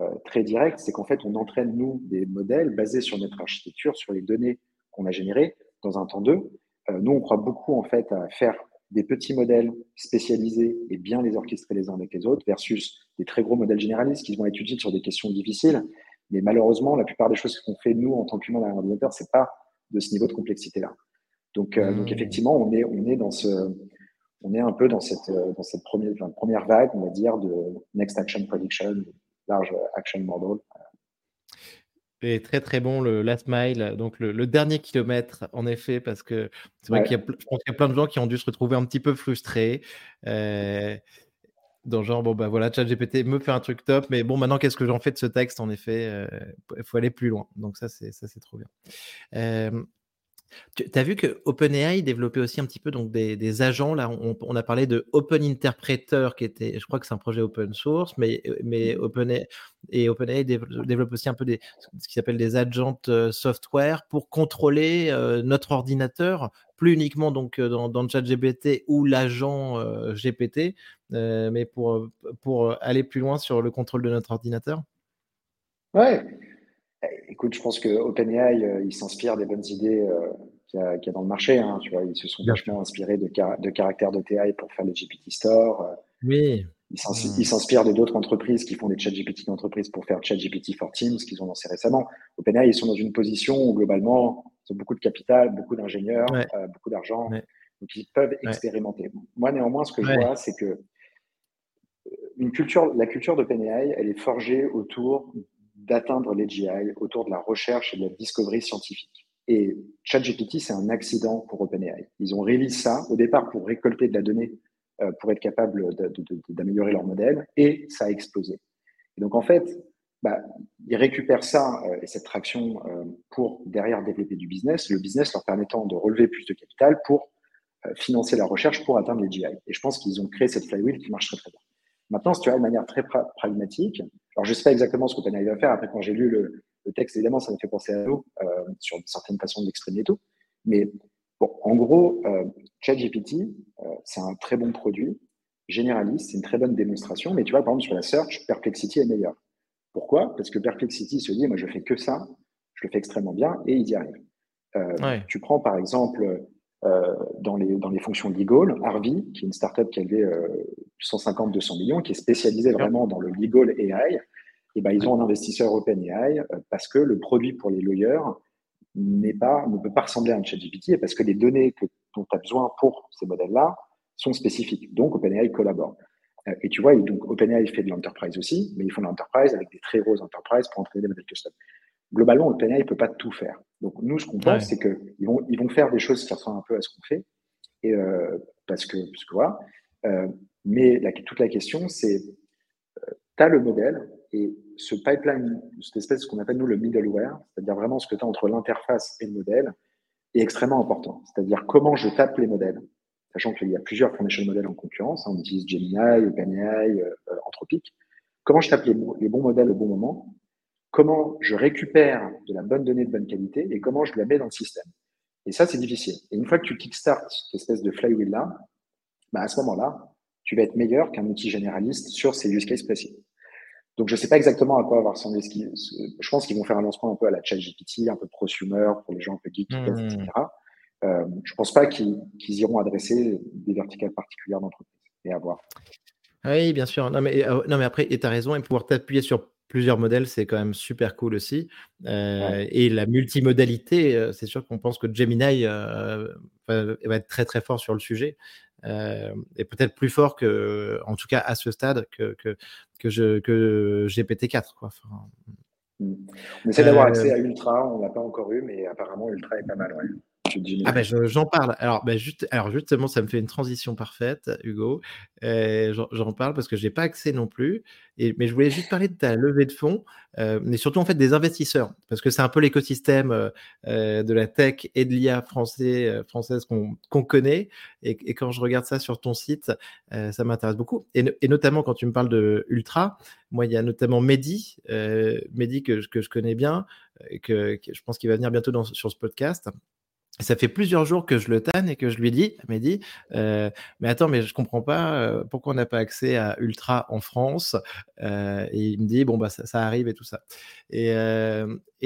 euh, très direct, c'est qu'en fait, on entraîne, nous, des modèles basés sur notre architecture, sur les données qu'on a générées dans un temps d'eux. Euh, nous, on croit beaucoup, en fait, à faire des petits modèles spécialisés et bien les orchestrer les uns avec les autres versus des très gros modèles généralistes qui vont être utiles sur des questions difficiles. Mais malheureusement, la plupart des choses qu'on fait, nous, en tant qu'humains derrière l'ordinateur, c'est pas de ce niveau de complexité-là. Donc, euh, donc mmh. effectivement, on est, on est dans ce, on est un peu dans cette, dans cette première, première vague, on va dire, de Next Action Prediction, large action model. Et très très bon le last mile, donc le, dernier kilomètre en effet, parce que c'est vrai qu'il y a, y plein de gens qui ont dû se retrouver un petit peu frustrés. Euh, dans genre, bon bah voilà, ChatGPT me fait un truc top, mais bon maintenant qu'est-ce que j'en fais de ce texte En effet, euh, il faut aller plus loin. Donc ça c'est ça c'est trop bien. Euh, tu as vu que OpenAI développait aussi un petit peu donc des, agents. Là, on, a parlé de Open Interpreter, qui était, je crois que c'est un projet open source, mais, mais mmh. OpenAI, et OpenAI développe aussi un peu des, ce qui s'appelle des agents euh, software pour contrôler euh, notre ordinateur, plus uniquement donc euh, dans, dans le chat GPT ou l'agent GPT, mais pour, pour aller plus loin sur le contrôle de notre ordinateur. Ouais, Écoute, je pense que OpenAI, euh, il s'inspire des bonnes idées euh, qu'il y, a dans le marché. Hein, tu vois, ils se sont vachement inspirés de, de caractères d'OTI pour faire le GPT Store. Euh. Oui. Ils s'inspirent de d'autres entreprises qui font des chat GPT d'entreprise pour faire chat GPT for Teams qu'ils ont lancé récemment. OpenAI, ils sont dans une position où globalement, ils ont beaucoup de capital, beaucoup d'ingénieurs, beaucoup d'argent. Donc, ils peuvent expérimenter. Moi, néanmoins, ce que je vois, c'est que une culture, la culture d'OpenAI, elle est forgée autour d'atteindre les GI autour de la recherche et de la discovery scientifique. Et ChatGPT, c'est un accident pour OpenAI. Ils ont réalisé ça au départ pour récolter de la donnée, euh, pour être capable d'améliorer leur modèle, et ça a explosé. Et donc en fait, bah, ils récupèrent ça euh, et cette traction euh, pour derrière développer du business, le business leur permettant de relever plus de capital pour financer la recherche pour atteindre les GI. Et je pense qu'ils ont créé cette flywheel qui marche très très bien. Maintenant, si tu vois, de manière très pragmatique, alors je ne sais pas exactement ce qu'OpenAI va faire. Après, quand j'ai lu le, le texte, évidemment, ça me fait penser à nous euh, sur certaines façons de l'exprimer et tout. Mais bon, en gros, euh, ChatGPT, euh, c'est un très bon produit, généraliste, c'est une très bonne démonstration. Mais tu vois, par exemple, sur la search, Perplexity est meilleur. Pourquoi? Parce que Perplexity se dit, moi, je fais que ça, je le fais extrêmement bien et il y arrive. Euh, Tu prends par exemple euh, dans, les, dans les fonctions legal, Harvey, qui est une startup qui a levé 150-200 millions, qui est spécialisée vraiment dans le legal AI et ben, ils ont un investisseur OpenAI euh, parce que le produit pour les lawyers n'est pas, ne peut pas ressembler à un ChatGPT et parce que les données que, dont tu as besoin pour ces modèles-là sont spécifiques. Donc, OpenAI collabore. Euh, et tu vois, donc OpenAI fait de l'enterprise aussi, mais ils font de l'enterprise avec des très grosses enterprises pour entraîner des modèles custom. Globalement, OpenAI ne peut pas tout faire. Donc, nous, ce qu'on pense, c'est qu'ils vont, ils vont faire des choses qui ressemblent un peu à ce qu'on fait. Et, euh, parce, que, parce que voilà. Euh, mais la, toute la question, c'est euh, tu as le modèle et ce pipeline, cette espèce ce qu'on appelle nous le middleware, c'est-à-dire vraiment ce que tu as entre l'interface et le modèle, est extrêmement important. C'est-à-dire comment je tape les modèles, sachant qu'il y a plusieurs foundation modèles en concurrence. Hein, on utilise Gemini, OpenAI, Anthropic. Comment je tape les, bons modèles au bon moment Comment je récupère de la bonne donnée de bonne qualité et comment je la mets dans le système Et ça, c'est difficile. Et une fois que tu kickstarts cette espèce de flywheel-là, bah à ce moment-là, tu vas être meilleur qu'un outil généraliste sur ces use cases précis. Donc, je ne sais pas exactement à quoi va ressembler ce qui. Je pense qu'ils vont faire un lancement un peu à la ChatGPT, un peu prosumer pour les gens un peu geek, etc. Euh, je ne pense pas qu'ils iront adresser des verticales particulières d'entreprise. Et à voir. Oui, bien sûr. Non, mais, euh, non, mais après, tu as raison, et pouvoir t'appuyer sur plusieurs modèles, c'est quand même super cool aussi. Euh, et la multimodalité, euh, c'est sûr qu'on pense que Gemini va être très très fort sur le sujet. Euh, et peut-être plus fort que, en tout cas à ce stade, que, que, que, je, que GPT-4. Quoi. Mm. on essaie d'avoir accès à Ultra, on l'a pas encore eu, mais apparemment Ultra est pas mal. Ah ben j'en parle. Alors, ben juste, alors justement, ça me fait une transition parfaite, Hugo. Euh, j'en parle parce que j'ai pas accès non plus. Et, mais je voulais juste parler de ta levée de fonds, euh, mais surtout en fait des investisseurs, parce que c'est un peu l'écosystème euh, de la tech et de l'IA français, française qu'on connaît. Et, quand je regarde ça sur ton site, ça m'intéresse beaucoup. Et, et, notamment quand tu me parles de Ultra, moi il y a notamment Mehdi, Mehdi que, que je connais bien, que, que je pense qu'il va venir bientôt dans, sur ce podcast ça fait plusieurs jours que je le tanne et que je lui dis, dit, euh, mais attends, mais je comprends pas euh, pourquoi on n'a pas accès à Ultra en France. Euh, et il me dit, bon bah ça, arrive et tout ça. Et,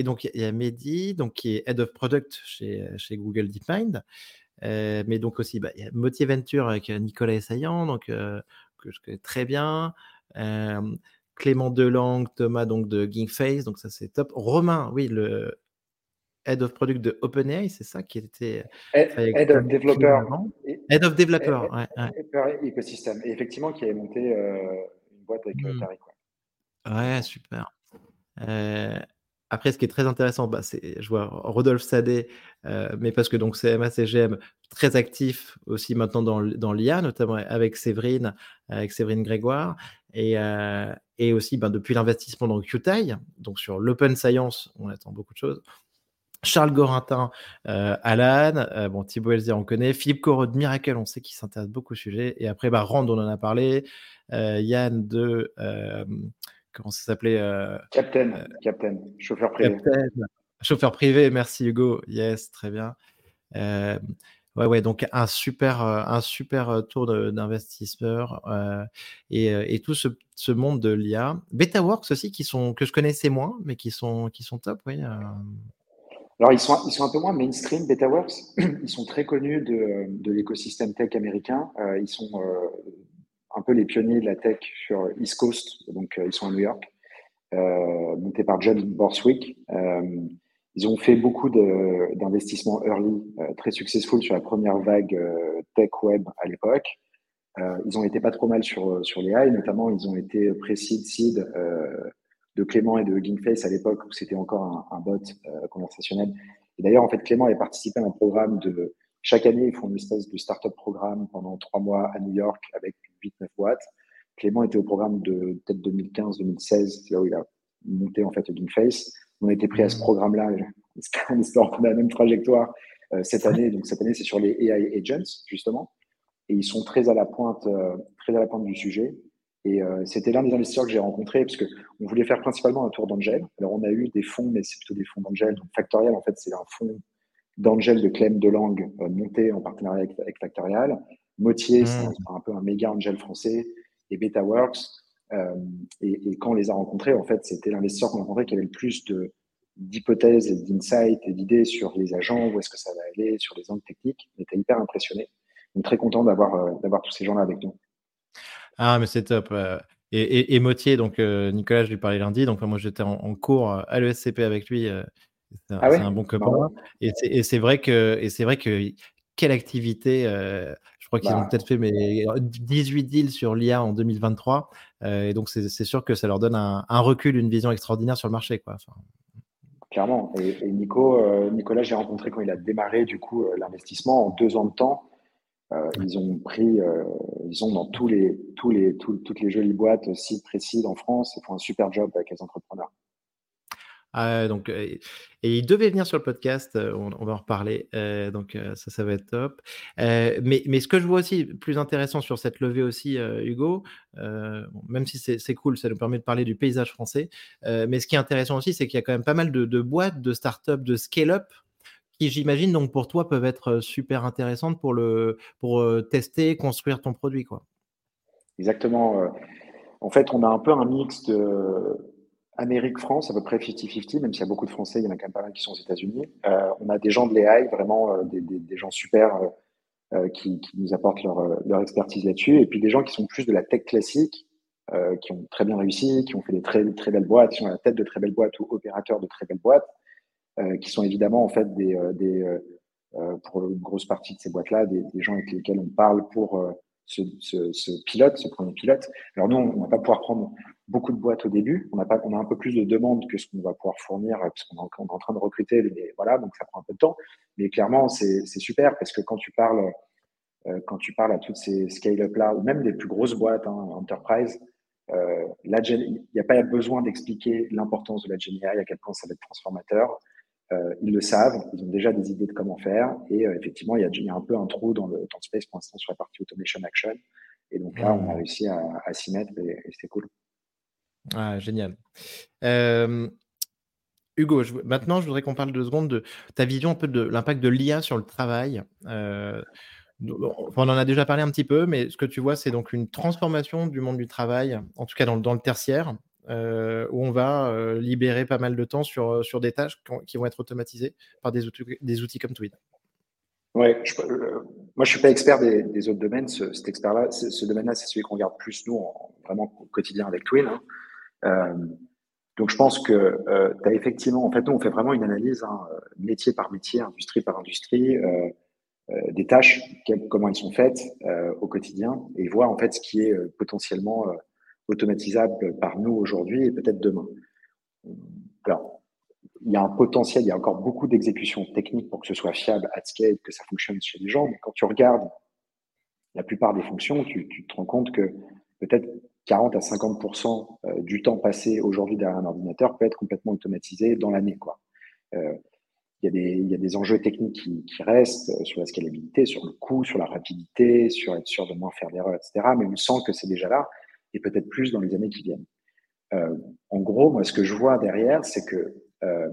donc il y a Mehdi, donc qui est head of product chez, Google DeepMind, mais donc aussi bah, il y a Motiventure avec Nicolas Essayan, donc que je connais très bien. Clément Delang, Thomas donc de Gingface, donc ça c'est top. Romain, oui, le Head of Product de OpenAI, c'est ça qui était. Head, of Developer. Head of Developer, ouais, ouais. Et effectivement, qui avait monté euh, une boîte avec hmm. Tariq. Ouais, super. Euh, après, ce qui est très intéressant, bah, c'est, je vois Rodolphe Sadé, mais parce que donc CMA, CGM, très actif aussi maintenant dans, dans l'IA, notamment avec Séverine, avec Séverine Grégoire, et, et aussi ben, depuis l'investissement dans QTI, donc sur l'open science, on attend beaucoup de choses. Charles Gorintin, euh, Alan, euh, bon, Thibaut on connaît. Philippe Corot de Miracle, on sait qu'il s'intéresse beaucoup au sujet. Et après, bah, Rand, on en a parlé. Euh, Yann de. comment ça s'appelait Captain, Captain, chauffeur privé. Captain, chauffeur privé, merci Hugo. Yes, très bien. Ouais, ouais, donc un super, un super tour d'investisseurs et, et, tout ce, ce monde de l'IA. BetaWorks aussi, qui sont, que je connaissais moins, mais qui sont, qui sont top, oui. Alors, ils sont, ils sont un peu moins mainstream, BetaWorks. Ils sont très connus de, de l'écosystème tech américain. Euh, ils sont euh, un peu les pionniers de la tech sur East Coast, donc euh, ils sont à New York, montés par John Borswick. ils ont fait beaucoup d'investissements early, très successful sur la première vague tech web à l'époque. ils ont été pas trop mal sur, sur les high, notamment ils ont été pré-seed, seed, de Clément et de Gingface à l'époque où c'était encore un, bot conversationnel. Et d'ailleurs, en fait, Clément avait participé à un programme de. Chaque année, ils font une espèce de startup programme pendant trois mois à New York avec 8-9 boîtes. Clément était au programme de peut-être 2015-2016, c'est là où il a monté en fait le Gingface. On a été pris à ce mmh. programme-là, en espérant qu'on a la même trajectoire euh, cette année. Donc cette année, c'est sur les AI agents justement, et ils sont très à la pointe, euh, très à la pointe du sujet. Et euh, c'était l'un des investisseurs que j'ai rencontré parce qu'on voulait faire principalement un tour d'Angel. Alors on a eu des fonds, mais c'est plutôt des fonds d'Angel. Donc Factorial, en fait, c'est un fonds d'Angel de Clem de langue monté en partenariat avec, Factorial. Motier, c'est mmh. un, peu un méga Angel français et BetaWorks. Euh, et, et, quand on les a rencontrés, en fait, c'était l'investisseur qu'on a rencontré qui avait le plus de, d'hypothèses et d'insights et d'idées sur les agents, où est-ce que ça va aller, sur les angles techniques. On était hyper impressionné. Donc, très content d'avoir, euh, d'avoir tous ces gens-là avec nous. Ah, mais c'est top. Euh. Et, et, Motier, donc Nicolas, je lui parlais lundi. Donc, moi, j'étais en, cours à l'ESCP avec lui. c'est un, ah un, bon copain. Et c'est vrai que, et c'est vrai que quelle activité je crois qu'ils ont bah. peut-être fait mais 18 deals sur l'IA en 2023. Euh, et donc, c'est sûr que ça leur donne un, recul, une vision extraordinaire sur le marché. Quoi. Clairement. Et, Nico, euh, Nicolas, j'ai rencontré quand il a démarré du coup euh, l'investissement en deux ans de temps. Ils ont pris, ils ont dans tous les, tous les, toutes les jolies boîtes, sites précis en France, ils font un super job avec les entrepreneurs. Ah, donc, et il devait venir sur le podcast, on, va en reparler, donc ça, ça va être top. mais, mais ce que je vois aussi plus intéressant sur cette levée aussi, Hugo, même si c'est cool, ça nous permet de parler du paysage français, mais ce qui est intéressant aussi, c'est qu'il y a quand même pas mal de, de boîtes, de startups, de scale-up qui, j'imagine, donc pour toi, peuvent être super intéressantes pour, le, pour tester, construire ton produit. Quoi. Exactement. En fait, on a un peu un mix de Amérique-France, à peu près 50-50, même s'il y a beaucoup de Français, il y en a quand même pas mal qui sont aux États-Unis. On a des gens de l'AI, vraiment des, des, gens super qui, qui, nous apportent leur, leur expertise là-dessus. Et puis des gens qui sont plus de la tech classique, qui ont très bien réussi, qui ont fait des très, très belles boîtes, qui sont à la tête de très belles boîtes ou opérateurs de très belles boîtes, qui sont évidemment en fait des, des pour une grosse partie de ces boîtes-là, des, gens avec lesquels on parle pour ce, pilote, ce premier pilote. Alors nous, on ne va pas pouvoir prendre beaucoup de boîtes au début. On a, pas, on a un peu plus de demandes que ce qu'on va pouvoir fournir, euh, parce qu'on est, en train de recruter. voilà, donc ça prend un peu de temps. Mais clairement, c'est super parce que quand tu parles, euh, quand tu parles à toutes ces scale-up là, ou même des plus grosses boîtes, hein, enterprise, euh, il n'y a pas besoin d'expliquer l'importance de la GenAI, à quel point ça va être transformateur. Euh, ils le savent, ils ont déjà des idées de comment faire. Et euh, effectivement, il y, a, il y, a, un peu un trou dans le, le space pour l'instant sur la partie automation action. Et donc là, on a mmh. réussi à, à s'y mettre et, et c'est cool. Ah, génial. Euh, Hugo, maintenant, je voudrais qu'on parle deux secondes de ta vision un peu de l'impact de l'IA sur le travail. On en a déjà parlé un petit peu, mais ce que tu vois, c'est donc une transformation du monde du travail, en tout cas dans, dans le tertiaire, euh, où on va libérer pas mal de temps sur, sur des tâches qui vont être automatisées par des outils, comme Tweet. Ouais, moi je suis pas expert des, autres domaines. Ce, cet expert-là, ce, domaine-là, c'est celui qu'on regarde plus nous, vraiment au quotidien avec Twin. Hein. Euh, donc je pense que euh, tu as effectivement, en fait, nous on fait vraiment une analyse hein, métier par métier, industrie par industrie, euh, des tâches, comment elles sont faites au quotidien, et voir en fait ce qui est potentiellement automatisable par nous aujourd'hui et peut-être demain. Alors, il y a un potentiel, il y a encore beaucoup d'exécutions techniques pour que ce soit fiable, at scale, que ça fonctionne chez les gens, mais quand tu regardes la plupart des fonctions, tu, te rends compte que peut-être 40 à 50 euh, du temps passé aujourd'hui derrière un ordinateur peut être complètement automatisé dans l'année. Euh, il y, a des, enjeux techniques qui, qui, restent euh, sur la scalabilité, sur le coût, sur la rapidité, sur être sûr de moins faire d'erreurs, etc. Mais on sent que c'est déjà là et peut-être plus dans les années qui viennent. Euh, en gros, moi, ce que je vois derrière, c'est que euh,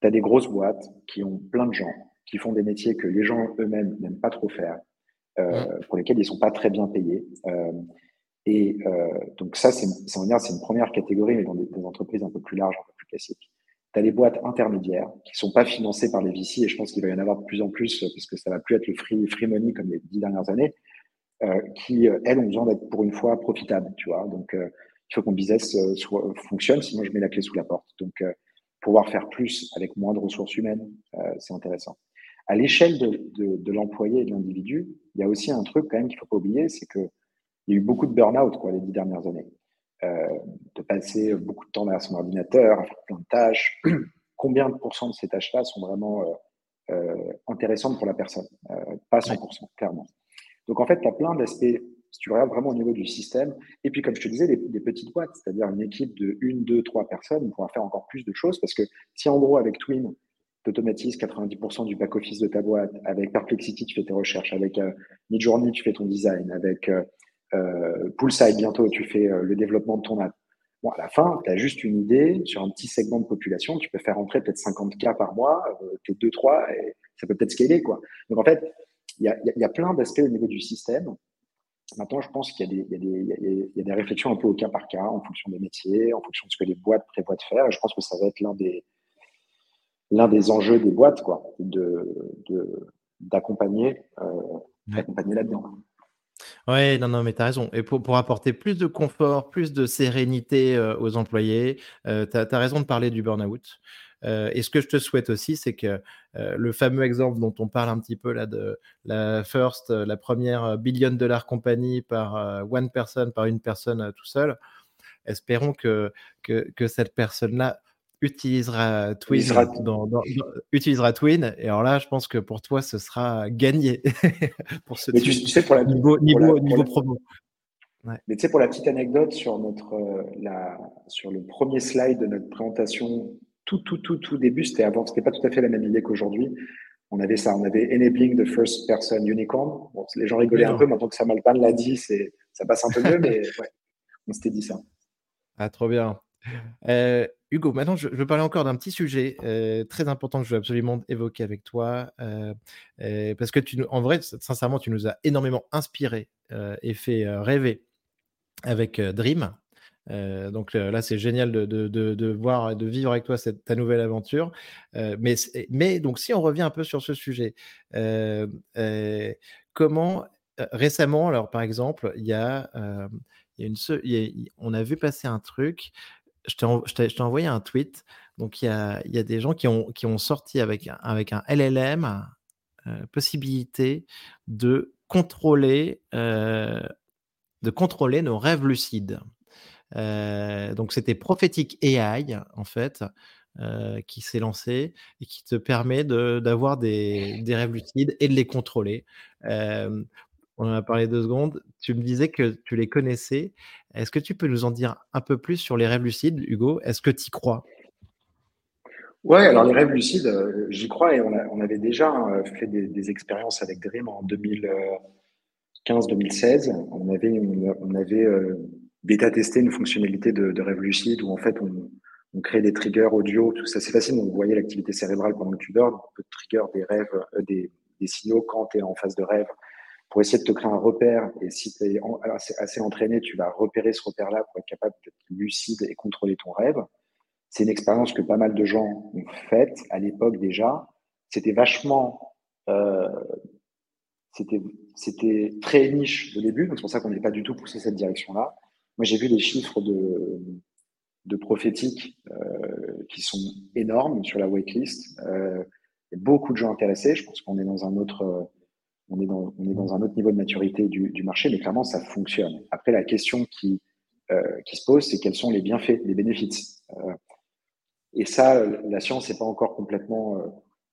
tu as des grosses boîtes qui ont plein de gens, qui font des métiers que les gens eux-mêmes n'aiment pas trop faire, euh, pour lesquels ils sont pas très bien payés. Euh, et donc ça, c'est une première catégorie, mais dans des, entreprises un peu plus larges, un peu plus classiques. Tu as les boîtes intermédiaires qui sont pas financées par les VC, et je pense qu'il va y en avoir de plus en plus, parce que ça va plus être le free, free money comme les dix dernières années, qui, euh, elles, ont besoin d'être pour une fois profitables, tu vois. Donc, euh, il faut qu'on business fonctionne, sinon je mets la clé sous la porte. Donc, pouvoir faire plus avec moins de ressources humaines, c'est intéressant. À l'échelle de, l'employé et de l'individu, il y a aussi un truc quand même qu'il faut pas oublier, c'est que il y a eu beaucoup de burn-out quoi, les dix dernières années. de passer beaucoup de temps derrière son ordinateur, à faire plein de tâches. Combien de pourcents de ces tâches-là sont vraiment intéressantes pour la personne? Pas 100%, clairement. Donc en fait, tu as plein d'aspects si tu regardes vraiment au niveau du système. Et puis, comme je te disais, des, petites boîtes, c'est-à-dire une équipe de une, deux, trois personnes pourra faire encore plus de choses parce que si en gros, avec Twin, tu automatises 90% du back-office de ta boîte, avec Perplexity, tu fais tes recherches, avec euh, Midjourney, tu fais ton design, avec euh, euh Poolside, bientôt, tu fais euh, le développement de ton app. Bon, à la fin, tu as juste une idée sur un petit segment de population, tu peux faire entrer peut-être 50 cas par mois, peut-être 2, 3, et ça peut peut-être scaler. Quoi. Donc en fait, il y a, y a, plein d'aspects au niveau du système Maintenant, je pense qu'il y, a des réflexions un peu au cas par cas, en fonction des métiers, en fonction de ce que les boîtes prévoient de faire. Et je pense que ça va être l'un des, l'un des enjeux des boîtes, quoi, de, d'accompagner, euh, là-dedans. Oui, non, non, mais tu as raison. Et pour, pour, apporter plus de confort, plus de sérénité euh, aux employés, euh, tu as, raison de parler du burn-out. Euh, et ce que je te souhaite aussi, c'est que euh, le fameux exemple dont on parle un petit peu là de la first, euh, la première billion dollar compagnie par one person, par une personne tout seul, espérons que, que, que cette personne-là utilisera Twin, utilisera... Dans, utilisera Twin. Et alors là, je pense que pour toi, ce sera gagné pour ce tu, sais, pour la, niveau, niveau, niveau promo. Mais tu sais, pour la petite anecdote sur, notre, la, sur le premier slide de notre présentation tout, tout, tout, tout début, c'était avant, c'était pas tout à fait la même idée qu'aujourd'hui. On avait ça, on avait Enabling the First Person Unicorn. Bon, les gens rigolaient un peu, maintenant que Samuel Pan l'a dit, c'est, ça passe un peu mieux, mais ouais, on s'était dit ça. Ah, trop bien. Euh, Hugo, maintenant, je, veux parler encore d'un petit sujet euh, très important que je veux absolument évoquer avec toi. Euh, parce que, tu, en vrai, sincèrement, tu nous as énormément inspiré et fait rêver avec Dream. Euh, donc euh, là, c'est génial de, voir, de vivre avec toi cette, ta nouvelle aventure. Euh, mais, mais donc, si on revient un peu sur ce sujet, comment récemment, alors par exemple, il y a, y a une, y a, on a vu passer un truc. Je t'ai envoyé un tweet. Donc, il y a, y a des gens qui ont, qui ont sorti avec, avec un LLM possibilité de contrôler, de contrôler nos rêves lucides. Euh, donc c'était Prophetic AI en fait. Euh, qui s'est lancé et qui te permet d'avoir des, des, rêves lucides et de les contrôler. Euh, on en a parlé deux secondes. Tu me disais que tu les connaissais. Est-ce que tu peux nous en dire un peu plus sur les rêves lucides, Hugo? Est-ce que tu y crois? Ouais, alors les rêves lucides, j'y crois et on, avait déjà fait des, des, expériences avec Dream en 2015-2016. On avait, on avait bêta-tester une fonctionnalité de, de rêve lucide où en fait on, on, crée des triggers audio, tout ça c'est facile, donc vous voyez l'activité cérébrale pendant que tu dors, on peut trigger des rêves, euh, des, des, signaux quand tu es en phase de rêve pour essayer de te créer un repère et si tu es assez, assez, entraîné, tu vas repérer ce repère-là pour être capable d'être lucide et contrôler ton rêve. C'est une expérience que pas mal de gens ont faite à l'époque déjà. C'était vachement euh, c'était très niche au début, donc c'est pour ça qu'on n'est pas du tout poussé cette direction-là. Moi, j'ai vu les chiffres de, de prophétiques euh, qui sont énormes sur la waitlist. Euh, beaucoup de gens intéressés. Je pense qu'on est dans un autre, on est dans, on est dans un autre niveau de maturité du, du marché, mais clairement, ça fonctionne. Après, la question qui, euh, qui se pose, c'est quels sont les bienfaits, les bénéfices. Euh, et ça, la science n'est pas encore complètement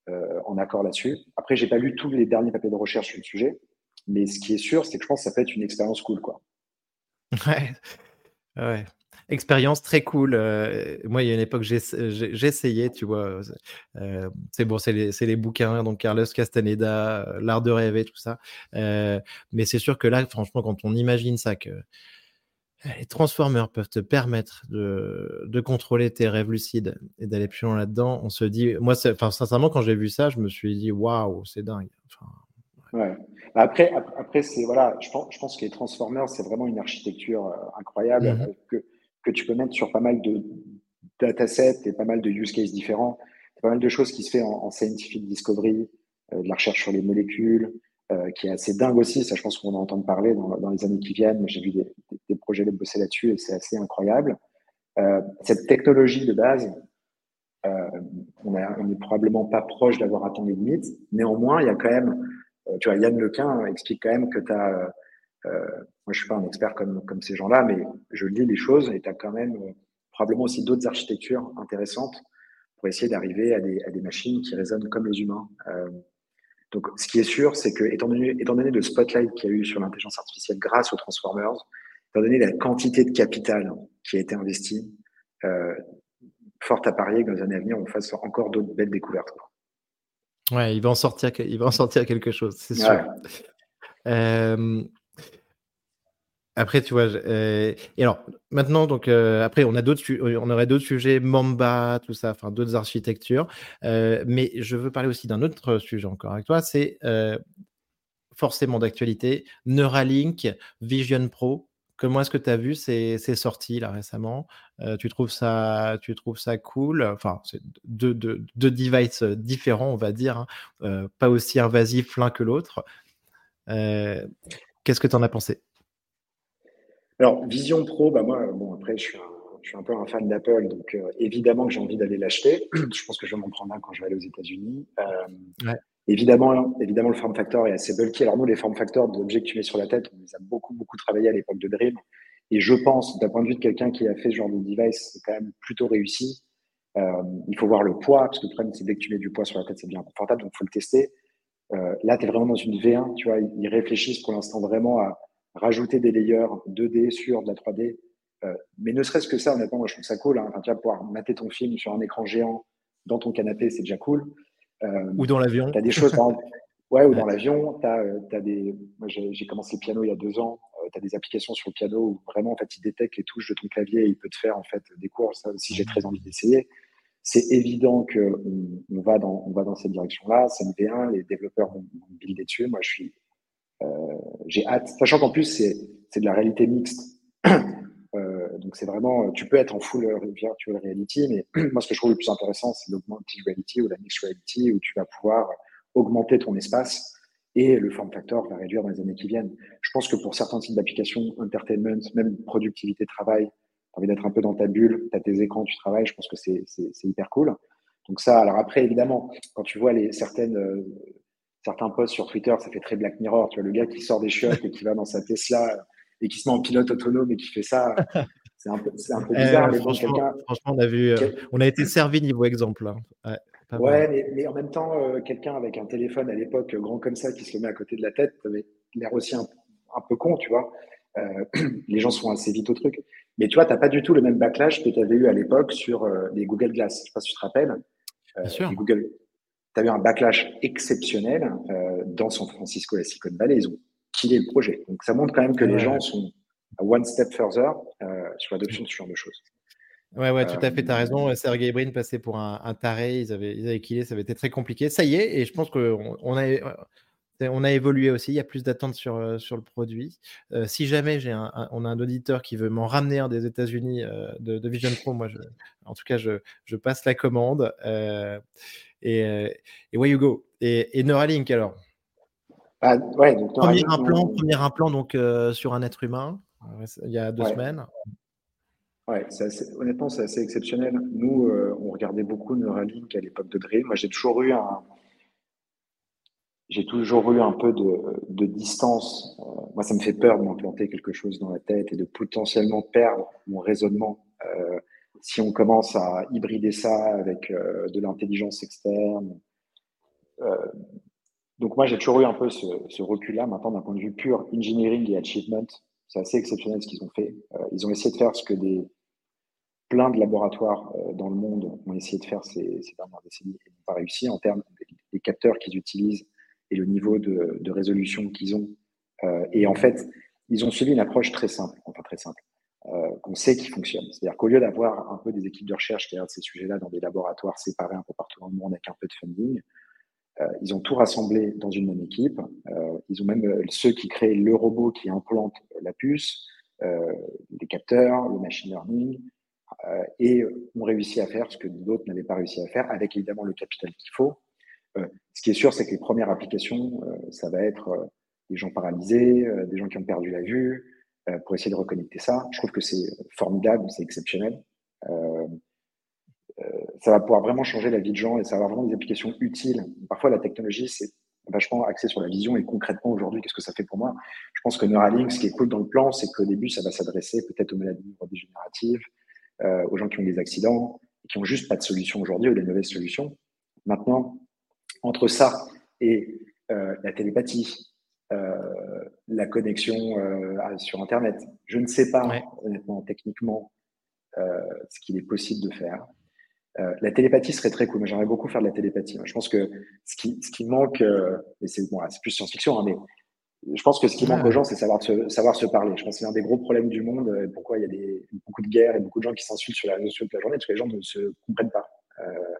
euh, en accord là-dessus. Après, j'ai pas lu tous les derniers papiers de recherche sur le sujet, mais ce qui est sûr, c'est que je pense que ça peut être une expérience cool, quoi. Ouais, ouais. Expérience très cool. Euh, moi, il y a une époque, essayé, tu vois. Euh, c'est bon, c'est les, les, bouquins, donc Carlos Castaneda, euh, L'art de rêver, tout ça. mais c'est sûr que là, franchement, quand on imagine ça, que les Transformers peuvent te permettre de, de contrôler tes rêves lucides et d'aller plus loin là-dedans, on se dit, moi, sincèrement, quand j'ai vu ça, je me suis dit, waouh, c'est dingue. Ouais. Après, après c'est voilà, je pense, je pense que les Transformers, c'est vraiment une architecture euh, incroyable mmh euh, que, que tu peux mettre sur pas mal de datasets et pas mal de use cases différents. pas mal de choses qui se fait en, scientific discovery, euh, de la recherche sur les molécules, qui est assez dingue aussi. Ça, je pense qu'on va entendre parler dans, dans les années qui viennent. J'ai vu des, des, projets de bosser là-dessus et c'est assez incroyable. cette technologie de base, on n'est probablement pas proche d'avoir atteint les limites. Néanmoins, il y a quand même tu vois, Yann Lequin explique quand même que tu as euh, Moi, je suis pas un expert comme, comme ces gens-là, mais je lis les choses et tu as quand même probablement aussi d'autres architectures intéressantes pour essayer d'arriver à des, à des, machines qui résonnent comme les humains. donc, ce qui est sûr, c'est que, étant donné, étant donné le spotlight qu'il y a eu sur l'intelligence artificielle grâce aux Transformers, étant donné la quantité de capital qui a été investi, euh, fort à parier que dans les années à venir, on fasse encore d'autres belles découvertes. Ouais, il va en sortir, il va en sortir quelque chose, c'est sûr. Euh, après, tu vois, euh, et alors maintenant, donc après, on a d'autres, on aurait d'autres sujets, Mamba, tout ça, enfin d'autres architectures. mais je veux parler aussi d'un autre sujet encore avec toi, c'est forcément d'actualité, Neuralink Vision Pro. Comment est-ce que tu as vu ces, sorties là récemment euh, tu, trouves ça, tu trouves ça cool? Enfin, c'est deux, devices différents, on va dire, hein, euh, pas aussi invasifs l'un que l'autre. Euh, qu'est-ce que tu en as pensé? Alors, Vision Pro, bah moi, bon, après, je suis un, je suis un peu un fan d'Apple, donc évidemment que j'ai envie d'aller l'acheter. je pense que je vais m'en prendre un quand je vais aller aux États-Unis. Ouais. Évidemment, évidemment, le form factor est assez bulky. Alors nous, les form factors d'objets que tu mets sur la tête, on les a beaucoup, beaucoup travaillé à l'époque de Dream. Et je pense, d'un point de vue de quelqu'un qui a fait ce genre de device, c'est quand même plutôt réussi. Euh, il faut voir le poids, parce que le problème, c'est dès que tu mets du poids sur la tête, c'est bien confortable, donc il faut le tester. Euh, là, tu es vraiment dans une V1, tu vois, ils réfléchissent pour l'instant vraiment à rajouter des layers 2D sur de la 3D. Euh, mais ne serait-ce que ça, honnêtement, moi, je trouve ça cool. Hein. Enfin, tu vas pouvoir mater ton film sur un écran géant dans ton canapé, c'est déjà cool. Euh, ou dans l'avion. Tu as des choses, ouais, ou dans l'avion. Euh, des. Moi, j'ai commencé le piano il y a deux ans. Euh, tu as des applications sur le piano où vraiment, en fait, il détecte les touches de ton clavier et il peut te faire, en fait, des cours. Ça aussi, j'ai très envie d'essayer. C'est évident qu'on on va, dans, on va dans cette direction-là. C'est une V1, les développeurs vont, vont builder dessus. Moi, je suis. j'ai hâte. Sachant qu'en plus, c'est de la réalité mixte. Euh, donc c'est vraiment, tu peux être en full virtual reality, mais moi ce que je trouve le plus intéressant, c'est l'augmented reality ou la mixed reality, où tu vas pouvoir augmenter ton espace et le form factor va réduire dans les années qui viennent. Je pense que pour certains types d'applications, entertainment, même productivité, travail, tu as envie d'être un peu dans ta bulle, tu as tes écrans, tu travailles, je pense que c'est hyper cool. Donc ça, alors après, évidemment, quand tu vois les euh, certains posts sur Twitter, ça fait très Black Mirror, tu vois le gars qui sort des chiottes et qui va dans sa Tesla et qui se met en pilote autonome et qui fait ça. C'est un peu, un peu bizarre. Euh, mais franchement, franchement, on a vu, euh, on a été servi niveau exemple. Hein. Ouais, mais, en même temps, euh, quelqu'un avec un téléphone à l'époque grand comme ça qui se le met à côté de la tête, avait l'air aussi un, peu con, tu vois. les gens sont assez vite au truc. Mais tu vois, tu n'as pas du tout le même backlash que tu avais eu à l'époque sur les Google Glass. Je ne sais pas si tu te rappelles. Bien sûr. Google, tu as eu un backlash exceptionnel dans San Francisco et Silicon Valley. Ils ont est le projet. Donc ça montre quand même que les gens sont one step further euh, sur l'adoption de ce genre de choses. Ouais, ouais, tout à fait, tu as raison. Euh, Sergey Brin passait pour un, taré, ils avaient, ils avaient killé, ça avait été très compliqué. Ça y est, et je pense qu'on on a, on a évolué aussi, il y a plus d'attentes sur, euh, sur le produit. si jamais j'ai un, on a un auditeur qui veut m'en ramener un des États-Unis de, Vision Pro, moi, je, en tout cas, je, je passe la commande. et, et way you go? Et, et Neuralink, alors? Ah, ouais, donc, premier, implant, premier implant donc, euh, sur un être humain, euh, il y a deux semaines. Ouais, honnêtement, c'est assez exceptionnel. Nous, euh, on regardait beaucoup Neuralink à l'époque de Dream. Moi, j'ai toujours eu un, j'ai toujours eu un peu de, de distance. moi, ça me fait peur de m'implanter quelque chose dans la tête et de potentiellement perdre mon raisonnement. si on commence à hybrider ça avec de l'intelligence externe, donc moi, j'ai toujours eu un peu ce, recul-là. Maintenant, d'un point de vue pur engineering et achievement, c'est assez exceptionnel ce qu'ils ont fait. Euh, ils ont essayé de faire ce que des plein de laboratoires euh, dans le monde ont essayé de faire ces, dernières décennies et n'ont pas réussi en termes des, capteurs qu'ils utilisent et le niveau de, résolution qu'ils ont. Euh, et en fait, ils ont suivi une approche très simple, enfin très simple, qu'on sait qui fonctionne. C'est-à-dire qu'au lieu d'avoir un peu des équipes de recherche qui regardent ces sujets-là dans des laboratoires séparés un peu partout dans le monde avec un peu de funding, euh, ils ont tout rassemblé dans une même équipe. Euh, ils ont même euh, ceux qui créent le robot qui implante la puce, les capteurs, le machine learning, et ont réussi à faire ce que d'autres n'avaient pas réussi à faire, avec évidemment le capital qu'il faut. ce qui est sûr, c'est que les premières applications, ça va être des gens paralysés, des gens qui ont perdu la vue, pour essayer de reconnecter ça. Je trouve que c'est formidable, c'est exceptionnel. Euh, ça va pouvoir vraiment changer la vie de gens et ça va avoir vraiment des applications utiles. Parfois, la technologie, c'est vachement axé sur la vision et concrètement aujourd'hui, qu'est-ce que ça fait pour moi? Je pense que Neuralink, ce qui est cool dans le plan, c'est qu'au début, ça va s'adresser peut-être aux maladies neurodégénératives, euh, aux gens qui ont des accidents, et qui ont juste pas de solution aujourd'hui ou des mauvaises solutions. Maintenant, entre ça et euh, la télépathie, euh, la connexion sur Internet, je ne sais pas honnêtement techniquement ce qu'il est possible de faire. Euh, la télépathie serait très cool. J'aimerais beaucoup faire de la télépathie. Je pense que ce qui, ce qui manque, euh, et c'est bon, plus science-fiction, hein, mais je pense que ce qui manque aux gens, c'est savoir se, savoir se parler. Je pense que c'est un des gros problèmes du monde. Euh, pourquoi il y a des, beaucoup de guerres et beaucoup de gens qui s'insultent sur la réseaux sociaux toute la journée, parce que les gens ne se comprennent pas. Euh,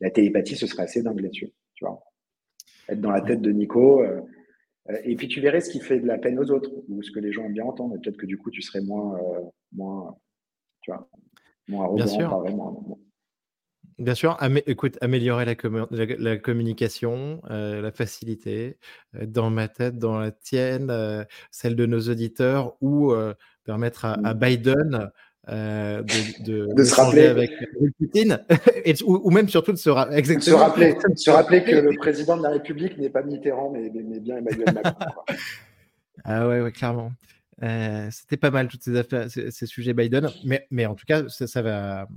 la télépathie, ce serait assez dingue là-dessus. Tu vois Être dans la tête de Nico. Et puis tu verrais ce qui fait de la peine aux autres, ou ce que les gens aiment bien entendre. Peut-être que du coup, tu serais moins, moins, tu vois, moins arrogant, Bien sûr. Bien sûr, écoute, améliorer la, la, communication, euh, la facilité, euh, dans ma tête, dans la tienne, euh, celle de nos auditeurs, ou permettre à, à mmh. Biden de, de, de, se rappeler avec Poutine, et, ou, même surtout de se, se rappeler, se rappeler que le président de la République n'est pas Mitterrand, mais, mais bien Emmanuel Macron. ah ouais, ouais, clairement. C'était pas mal toutes ces affaires, ces, ces, sujets Biden, mais, mais en tout cas, ça, ça va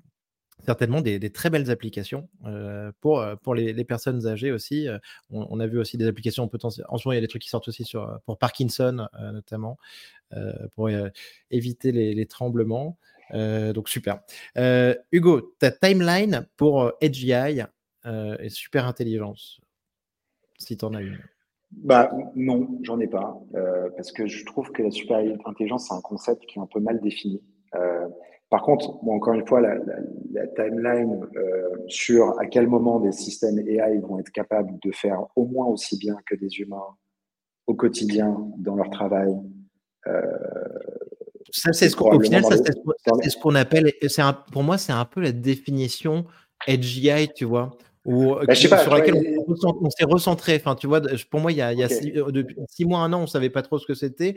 certainement des, très belles applications euh, pour, euh, les, personnes âgées aussi. Euh, on, a vu aussi des applications potentielles. En ce moment, il y a des trucs qui sortent aussi sur, pour Parkinson, notamment, pour éviter les, tremblements. donc, super. Hugo, ta timeline pour AGI est super intelligence, si tu en as une. Bah non, j'en ai pas, parce que je trouve que la super intelligence, c'est un concept qui est un peu mal défini. Par contre, bon, encore une fois, la, la, timeline euh, sur à quel moment des systèmes AI vont être capables de faire au moins aussi bien que des humains au quotidien dans leur travail. Euh, ça, c'est ce qu'on, final, c'est ce qu'on appelle, pour moi, c'est un peu la définition AGI, tu vois. Ou, bah, sur laquelle on, s'est recentré. Enfin, tu vois, pour moi, il y a, il y a six, euh, depuis six mois, un an, on savait pas trop ce que c'était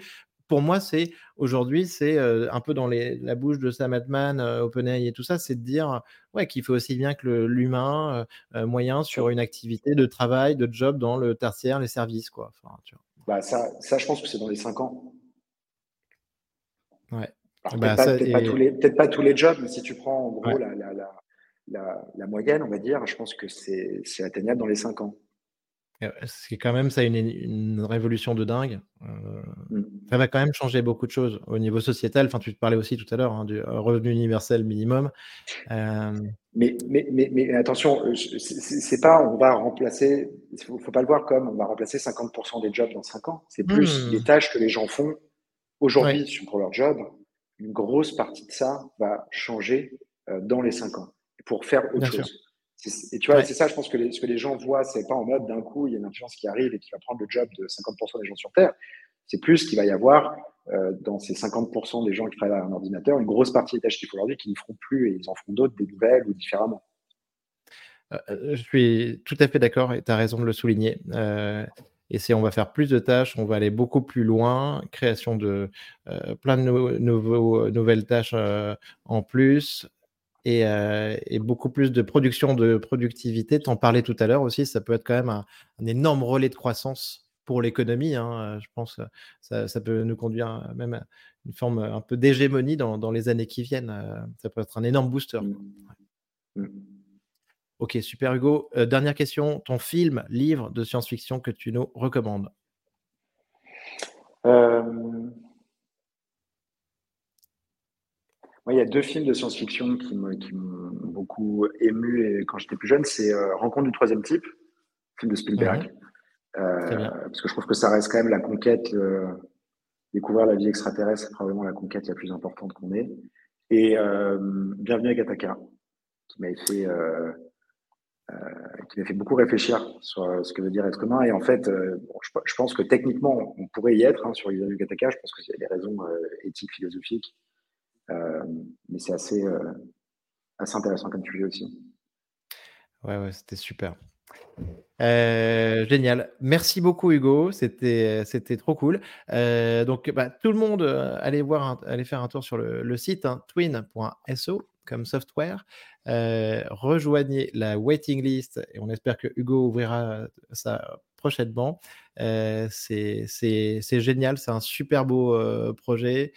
pour moi, c'est aujourd'hui, c'est un peu dans la bouche de Sam Altman, OpenAI et tout ça, c'est de dire ouais, qu'il faut aussi bien que l'humain moyen sur une activité de travail, de job dans le tertiaire, les services. Quoi. Enfin, tu vois. Bah, ça, ça, je pense que c'est dans les 5 ans. Ouais. Bah, peut-être, pas, tous les, pas tous les jobs, mais si tu prends en gros la, la, la, la, moyenne, on va dire, je pense que c'est, atteignable dans les 5 ans. C'est quand même ça une, une révolution de dingue. Euh, mmh. Ça va quand même changer beaucoup de choses au niveau sociétal. Enfin, tu te parlais aussi tout à l'heure hein, du euh, revenu universel minimum. Euh, mais, mais, mais, mais, attention, c'est pas on va remplacer, il faut, faut, pas le voir comme on va remplacer 50% des jobs dans 5 ans. C'est plus mmh. les tâches que les gens font aujourd'hui pour leur job. Une grosse partie de ça va changer dans les 5 ans pour faire autre chose. Et tu vois, c'est ça, je pense que les, ce que les gens voient, c'est pas en mode d'un coup, il y a une intelligence qui arrive et qui va prendre le job de 50% des gens sur Terre. C'est plus qu'il va y avoir euh, dans ces 50% des gens qui travaillent à un ordinateur, une grosse partie des tâches qu'il faut aujourd'hui qui ne feront plus et ils en feront d'autres, des nouvelles ou différemment. Euh, euh, je suis tout à fait d'accord et tu as raison de le souligner. et c'est on va faire plus de tâches, on va aller beaucoup plus loin, création de plein de nouveaux, nouvelles tâches en plus, euh, et, beaucoup plus de production de productivité. Tu en parlais tout à l'heure aussi, ça peut être quand même un, énorme relais de croissance pour l'économie. Hein. Je pense que ça, ça, peut nous conduire même à une forme un peu d'hégémonie dans, dans, les années qui viennent. Euh, ça peut être un énorme booster. Mmh. Ok, super Hugo. Euh, dernière question, ton film, livre de science-fiction que tu nous recommandes? Moi, il y a deux films de science-fiction qui m'ont beaucoup ému quand j'étais plus jeune. C'est euh, Rencontre du troisième type, film de Spielberg. Euh, parce que je trouve que ça reste quand même la conquête. Euh, découvrir la vie extraterrestre, c'est probablement la conquête la plus importante qu'on ait. Et Bienvenue à Gattaca, qui m'avait fait, qui m'a fait beaucoup réfléchir sur ce que veut dire être humain. Et en fait, je, pense que techniquement, on pourrait y être hein, sur Bienvenue à Gattaca. Je pense qu'il y a des raisons éthiques, philosophiques. Euh, mais c'est assez, euh, intéressant comme sujet aussi. Ouais, ouais, c'était super. Euh, génial. Merci beaucoup Hugo, c'était c'était trop cool. donc bah, tout le monde allez voir allez faire un tour sur le, site hein, twin.so comme software. rejoignez la waiting list et on espère que Hugo ouvrira ça prochainement. c'est génial, c'est un super beau projet.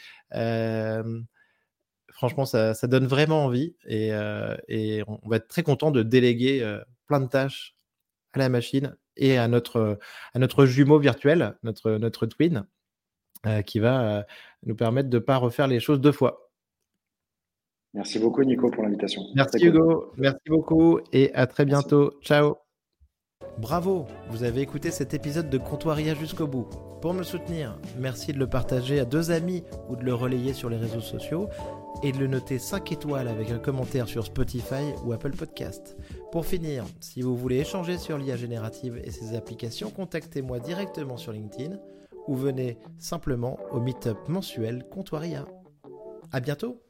Franchement, ça, ça, donne vraiment envie et, et, on va être très content de déléguer plein de tâches à la machine et à notre, à notre jumeau virtuel, notre, notre twin, qui va nous permettre de ne pas refaire les choses deux fois. Merci beaucoup, Nico, pour l'invitation. Merci, Hugo. Merci beaucoup et à très bientôt. Ciao. Bravo, vous avez écouté cet épisode de Comptoiria jusqu'au bout. Pour me soutenir, merci de le partager à deux amis ou de le relayer sur les réseaux sociaux et de le noter 5 étoiles avec un commentaire sur Spotify ou Apple Podcast. Pour finir, si vous voulez échanger sur l'IA générative et ses applications, contactez-moi directement sur LinkedIn ou venez simplement au meet-up mensuel Comptoiria. À bientôt